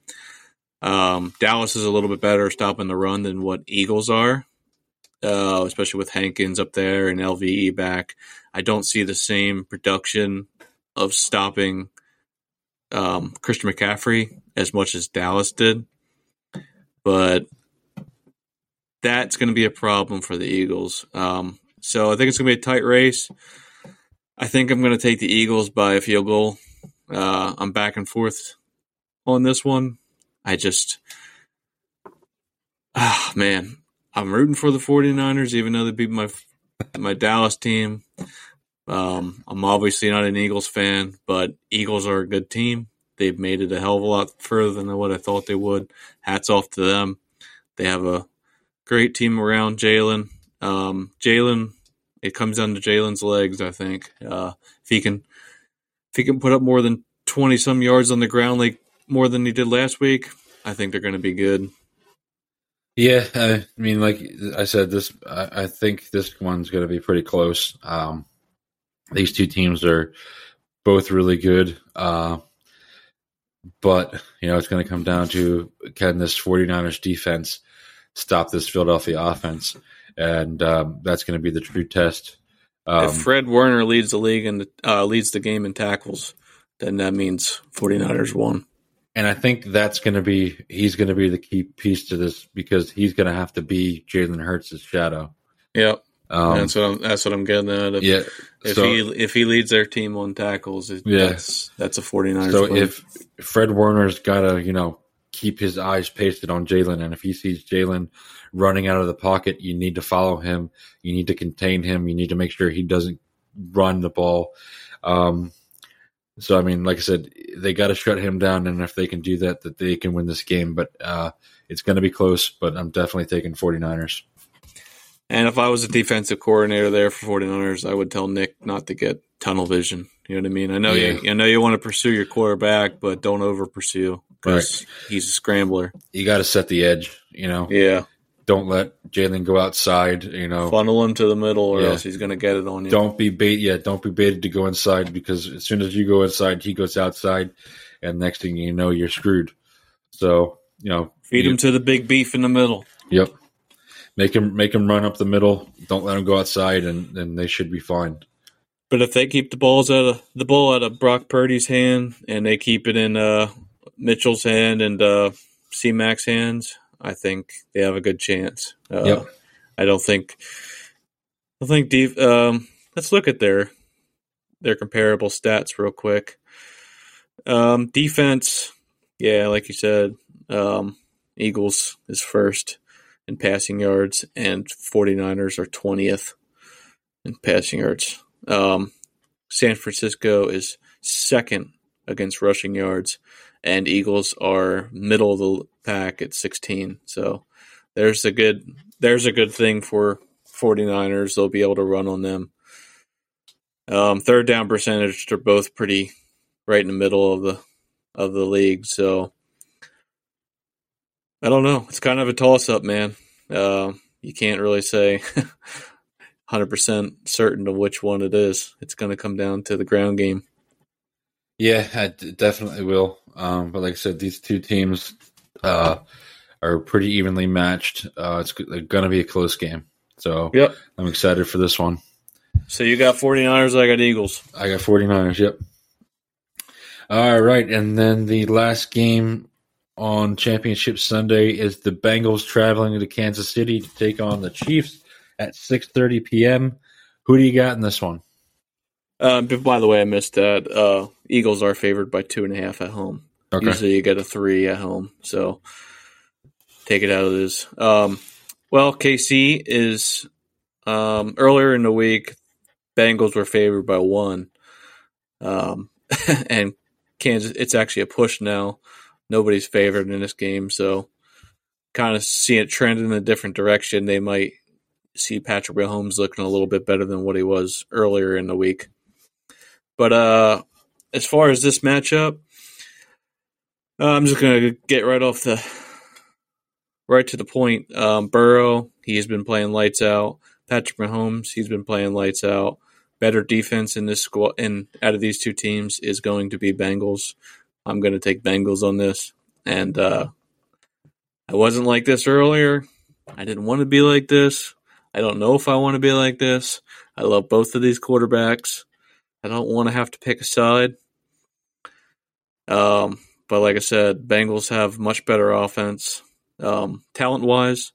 Um, Dallas is a little bit better stopping the run than what Eagles are, uh, especially with Hankins up there and LVE back. I don't see the same production of stopping um, Christian McCaffrey as much as Dallas did, but that's going to be a problem for the Eagles. Um, so I think it's going to be a tight race. I think I'm going to take the Eagles by a field goal. Uh, I'm back and forth on this one. I just, ah, man, I'm rooting for the 49ers, even though they beat my my Dallas team. Um, I'm obviously not an Eagles fan, but Eagles are a good team. They've made it a hell of a lot further than what I thought they would. Hats off to them. They have a great team around Jalen. Um, Jalen, it comes down to Jalen's legs. I think uh, if he can, if he can put up more than twenty some yards on the ground, like more than he did last week, I think they're going to be good. Yeah, I mean, like I said, this I, I think this one's going to be pretty close. Um, these two teams are both really good, uh, but you know it's going to come down to can this 49ers defense stop this Philadelphia offense, and um, that's going to be the true test. Um, if Fred Warner leads the league and uh, leads the game in tackles, then that means 49ers won. And I think that's going to be he's going to be the key piece to this because he's going to have to be Jalen Hurts' shadow. Yep, Um, that's what I'm. That's what I'm getting at. If, yeah. if so, he if he leads their team on tackles, it, Yeah. that's that's a 49ers so win. if Fred Warner's got to you know keep his eyes pasted on Jalen, and if he sees Jalen running out of the pocket, you need to follow him. You need to contain him. You need to make sure he doesn't run the ball. Um, so I mean, like I said, they got to shut him down, and if they can do that, that they can win this game. But uh, it's going to be close. But I'm definitely taking 49ers. And if I was a defensive coordinator there for 49ers, I would tell Nick not to get tunnel vision. You know what I mean? I know Yeah. you I know you want to pursue your quarterback, but don't over pursue because he's a scrambler. You got to set the edge. You know, Yeah. Don't let Jalen go outside. You know, Funnel him to the middle or Yeah. else he's gonna get it on you. don't be bait. Yeah, don't be baited to go inside because as soon as you go inside, he goes outside, and next thing you know, you're screwed. So you know, Feed you- him to the big beef in the middle. Yep. Make him make him run up the middle. Don't let him go outside, and then they should be fine. But if they keep the balls out of the ball out of Brock Purdy's hand and they keep it in uh, Mitchell's hand and uh, C Mac's hands, I think they have a good chance. Uh, Yep. I don't think. I think. Def- um, let's look at their their comparable stats real quick. Um, defense, yeah, like you said, um, Eagles is first in passing yards, and 49ers are 20th in passing yards. Um, San Francisco is second against rushing yards, and Eagles are middle of the pack at 16. So there's a good there's a good thing for 49ers. They'll be able to run on them. Um, third down percentage, they're both pretty right in the middle of the of the league. So I don't know. It's kind of a toss up, man. Uh, you can't really say (laughs) 100% certain of which one it is. It's going to come down to the ground game. Yeah, I d- definitely will. Um, but like I said, these two teams uh, are pretty evenly matched. Uh, it's going to be a close game. So Yep. I'm excited for this one. So you got 49ers, I got Eagles. I got 49ers, yep. All right, and then the last game on Championship Sunday is the Bengals traveling to Kansas City to take on the Chiefs at 6:30 p.m. Who do you got in this one? Um, by the way, I missed that. Uh, Eagles are favored by two and a half at home. Okay. Usually you get a three at home. So take it out of this. Um, well, KC is um, earlier in the week, Bengals were favored by one. Um, (laughs) and Kansas, it's actually a push now. Nobody's favored in this game. So kind of seeing it trend in a different direction. They might see Patrick Mahomes looking a little bit better than what he was earlier in the week. But uh, as far as this matchup, uh, I'm just gonna get right off the right to the point. Um, Burrow, he's been playing lights out. Patrick Mahomes, he's been playing lights out. Better defense in this squad, and out of these two teams is going to be Bengals. I'm going to take Bengals on this, and uh, I wasn't like this earlier. I didn't want to be like this. I don't know if I want to be like this. I love both of these quarterbacks. I don't want to have to pick a side. Um, but like I said, Bengals have much better offense, um, talent wise.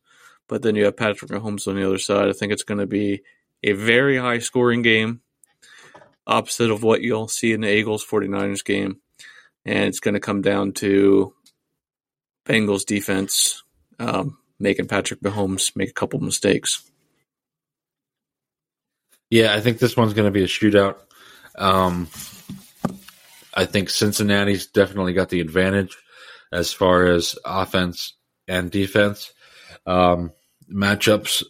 But then you have Patrick Mahomes on the other side. I think it's going to be a very high scoring game, opposite of what you'll see in the Eagles 49ers game. And it's going to come down to Bengals defense um, making Patrick Mahomes make a couple mistakes. Yeah, I think this one's going to be a shootout. Um, I think Cincinnati's definitely got the advantage as far as offense and defense. Um, matchups,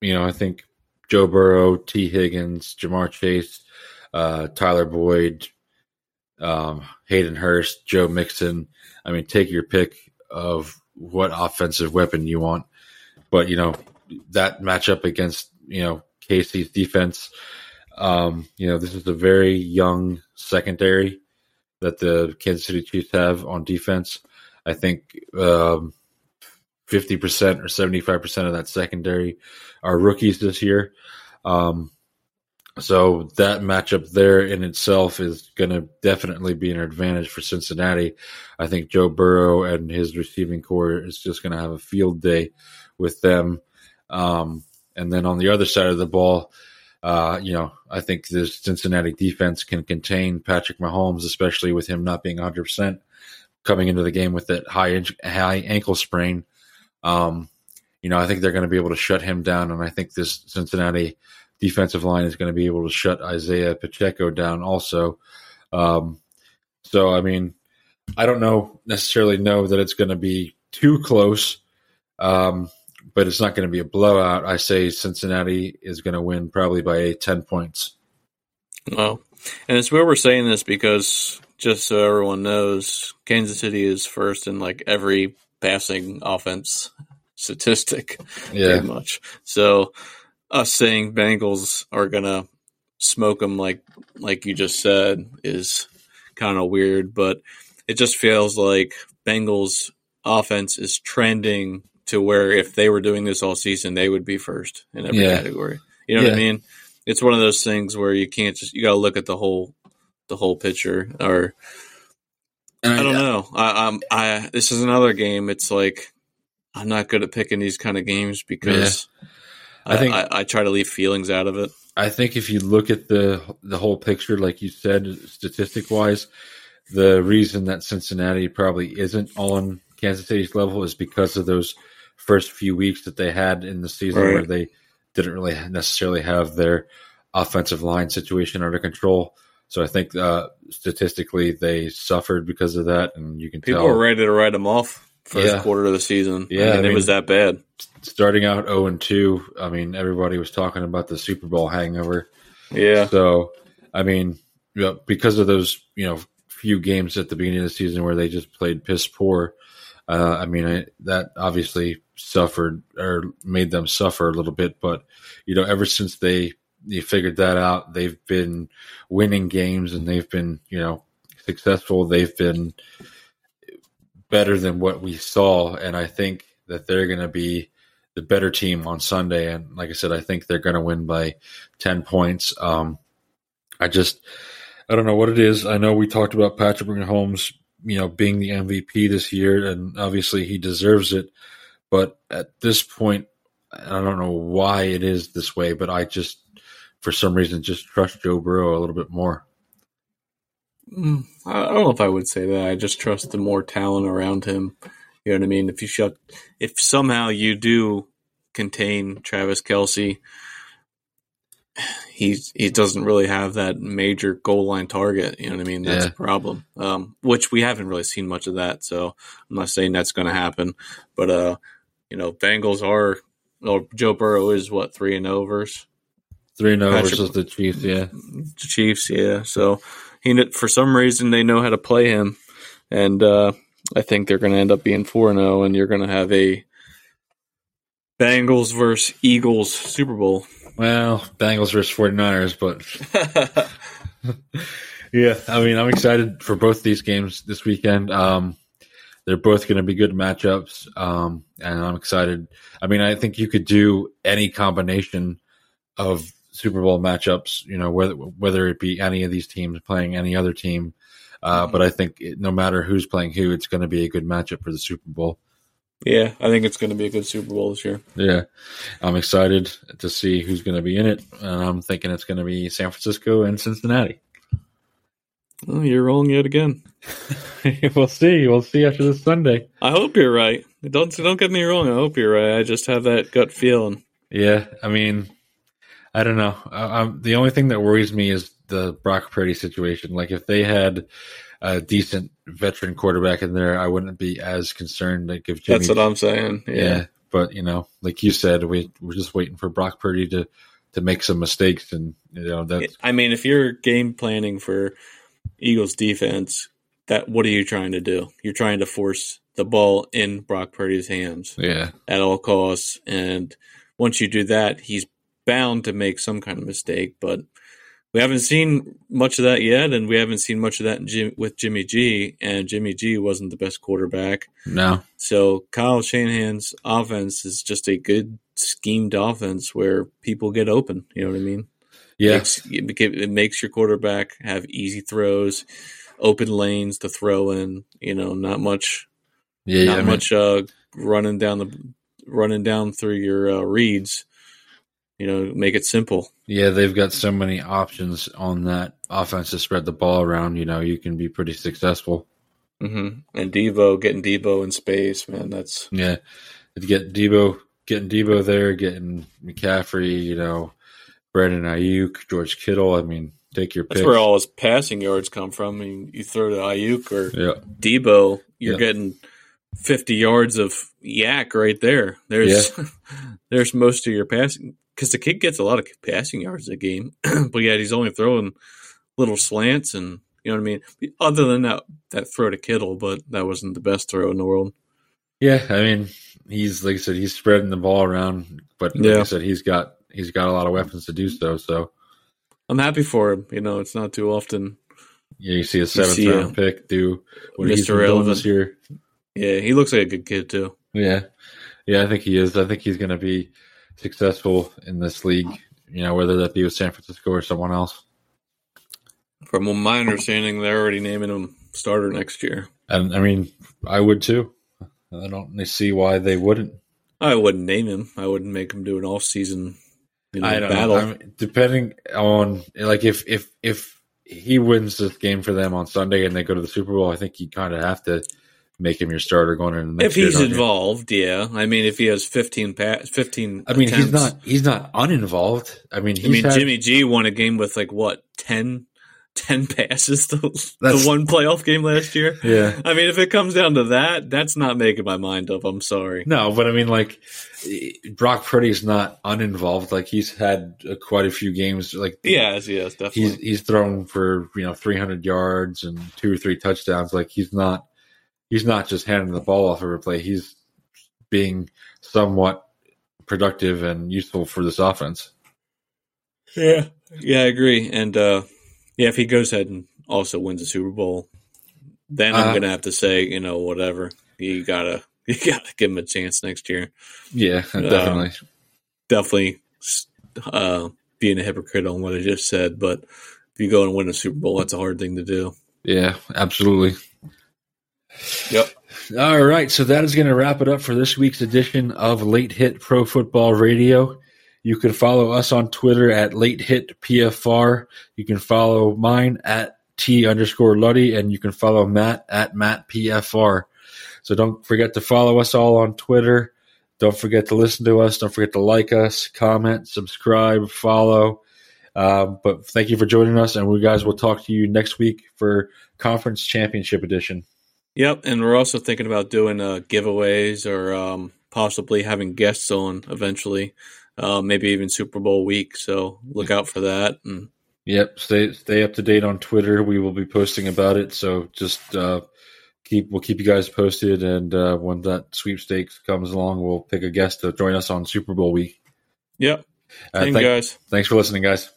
you know, I think Joe Burrow, Tee Higgins, Ja'Marr Chase, uh, Tyler Boyd, um, Hayden Hurst, Joe Mixon. I mean, take your pick of what offensive weapon you want. But, you know, that matchup against, you know, KC's defense, um, you know, this is a very young secondary that the Kansas City Chiefs have on defense. I think um, 50% or 75% of that secondary are rookies this year. Um, so that matchup there in itself is going to definitely be an advantage for Cincinnati. I think Joe Burrow and his receiving corps is just going to have a field day with them. Um, and then on the other side of the ball, uh, you know, I think the Cincinnati defense can contain Patrick Mahomes, especially with him not being 100% coming into the game with that high high ankle sprain. Um, you know, I think they're going to be able to shut him down, and I think this Cincinnati defensive line is going to be able to shut Isiah Pacheco down also. Um, so, I mean, I don't know necessarily know that it's going to be too close, um, but it's not going to be a blowout. I say Cincinnati is going to win probably by 10 points. Well, and it's where we're saying this because just so everyone knows, Kansas City is first in like every passing offense statistic, Yeah. pretty much. So us saying Bengals are gonna smoke them like like you just said is kind of weird, but it just feels like Bengals offense is trending to where if they were doing this all season, they would be first in every Yeah. category. You know what I mean? it's one of those things where you can't just you got to look at the whole the whole picture. Or And I don't know. I, um, I this is another game. It's like I'm not good at picking these kind of games because I I think- I, I try to leave feelings out of it. I think if you look at the the whole picture, like you said, statistic wise, the reason that Cincinnati probably isn't on Kansas City's level is because of those first few weeks that they had in the season Right. where they didn't really necessarily have their offensive line situation under control. So I think uh, statistically they suffered because of that, and you can People tell were ready to write them off first Yeah. quarter of the season. Yeah, I mean, it was that bad. starting out zero and two. I mean, everybody was talking about the Super Bowl hangover. Yeah, So, I mean, you know, because of those, you know, few games at the beginning of the season where they just played piss poor, uh, I mean, I, that obviously suffered or made them suffer a little bit. But, you know, ever since they, they figured that out, they've been winning games and they've been, you know, successful. They've been better than what we saw. And I think that they're going to be the better team on Sunday. And like I said, I think they're going to win by 10 points. Um, I just, I don't know what it is. I know we talked about Patrick Mahomes, you know, being the MVP this year, and obviously he deserves it. But at this point, I don't know why it is this way, but I just, for some reason, just trust Joe Burrow a little bit more. Mm, I don't know if I would say that. I just trust the more talent around him. You know what I mean? If you shut, if somehow you do contain Travis Kelce, he's he doesn't really have that major goal line target. You know what I mean? That's Yeah. a problem. Um, which we haven't really seen much of that. So I'm not saying that's going to happen, but uh, you know, Bengals are. Or Joe Burrow is what three and oh overs. 3 0 Patrick- versus the Chiefs, yeah. the Chiefs, yeah. So he for some reason they know how to play him, and uh, I think they're going to end up being four and zero, and you're going to have a Bengals versus Eagles Super Bowl. Well, Bengals versus 49ers, but (laughs) (laughs) yeah, I mean, I'm excited for both these games this weekend. Um, they're both going to be good matchups, um, and I'm excited. I mean, I think you could do any combination of Super Bowl matchups. You know, whether whether it be any of these teams playing any other team, uh, but I think it, no matter who's playing who, it's going to be a good matchup for the Super Bowl. yeah, I think it's going to be a good Super Bowl this year. Yeah, I'm excited to see who's going to be in it, and I'm thinking it's going to be San Francisco and Cincinnati. Oh, you're wrong yet again. (laughs) we'll see. We'll see after this Sunday. I hope you're right. Don't don't get me wrong. I hope you're right. I just have that gut feeling. Yeah, I mean, I don't know. I, the only thing that worries me is the Brock Purdy situation. Like, if they had a decent veteran quarterback in there, I wouldn't be as concerned. Like, if Jimmy, That's what I'm saying. yeah. Yeah. But you know, like you said, we we're just waiting for Brock Purdy to to make some mistakes, and you know that's I mean, if you're game planning for Eagles defense, that what are you trying to do? You're trying to force the ball in Brock Purdy's hands yeah, at all costs, and once you do that, he's bound to make some kind of mistake. But we haven't seen much of that yet, and we haven't seen much of that in Jim, with Jimmy G. And Jimmy G wasn't the best quarterback, no, so Kyle Shanahan's offense is just a good schemed offense where people get open. You know what I mean? Yeah, it it makes your quarterback have easy throws, open lanes to throw in. You know, not much, yeah, not mean, much uh, running down the running down through your uh, reads. You know, make it simple. Yeah, they've got so many options on that offense to spread the ball around. You know, you can be pretty successful. hmm And Debo getting Debo in space, man. That's Yeah, get Debo, getting Debo there, getting McCaffrey, you know, Brandon Aiyuk, George Kittle. I mean, take your pick. that's where all his passing yards come from. I mean, you throw to Ayuk or yeah, Debo, you're Yeah. getting 50 yards of YAC right there. There's (laughs) there's most of your passing because the kid gets a lot of passing yards a game, (clears throat) but yet he's only throwing little slants and you know what I mean. Other than that, that throw to Kittle, but that wasn't the best throw in the world. yeah. I mean, he's like I said, he's spreading the ball around, but like Yeah. I said, he's got he's got a lot of weapons to do mm-hmm. so. So I'm happy for him. You know, it's not too often. yeah, you see a seventh see, round pick do what he's Mr. been doing this year. Yeah, he looks like a good kid too. Yeah, yeah, I think he is. I think he's going to be successful in this league. You know, whether that be with San Francisco or someone else. From my understanding, they're already naming him starter next year. And I mean, I would too. I don't see why they wouldn't. I wouldn't name him. I wouldn't make him do an off season you know, I don't battle. know. I mean, depending on like if if if he wins this game for them on Sunday and they go to the Super Bowl, I think you kind of have to make him your starter going next if he's year, don't you? involved, yeah. I mean, if he has fifteen pass, fifteen. I mean, he's not he's not uninvolved. I mean, he's I mean, had- Jimmy G won a game with like what 10, 10 (laughs) passes the, the one playoff game last year. Yeah. I mean, if it comes down to that, that's not making my mind up. I'm sorry. No, but I mean, like Brock Purdy's not uninvolved. Like he's had uh, quite a few games. Like Yes, yes, definitely. he's he's thrown for you know 300 yards and two or three touchdowns. Like he's not he's not just handing the ball off every play. He's being somewhat productive and useful for this offense. yeah, yeah, I agree. And uh, yeah, if he goes ahead and also wins the Super Bowl, then I'm Uh, gonna have to say, you know, whatever. You gotta, (laughs) you gotta give him a chance next year. Yeah, definitely. definitely uh, being a hypocrite on what I just said, but if you go and win a Super Bowl, that's a hard thing to do. Yeah, absolutely. Yep. All right, so that is going to wrap it up for this week's edition of Late Hit Pro Football Radio. You can follow us on Twitter at Late Hit PFR. You can follow mine at T underscore Luddy, and you can follow Matt at Matt PFR. So don't forget to follow us all on Twitter. Don't forget to listen to us. Don't forget to like us, comment, subscribe, follow. Um, but thank you for joining us, and we guys will talk to you next week for Conference Championship Edition. Yep. And we're also thinking about doing uh, giveaways or um, possibly having guests on eventually, uh, maybe even Super Bowl week. So look out for that. And Yep, stay stay up to date on Twitter. We will be posting about it, so just uh, keep we'll keep you guys posted. And uh, when that sweepstakes comes along, we'll pick a guest to join us on Super Bowl week. yep. Uh, Thank guys. Thanks for listening, guys.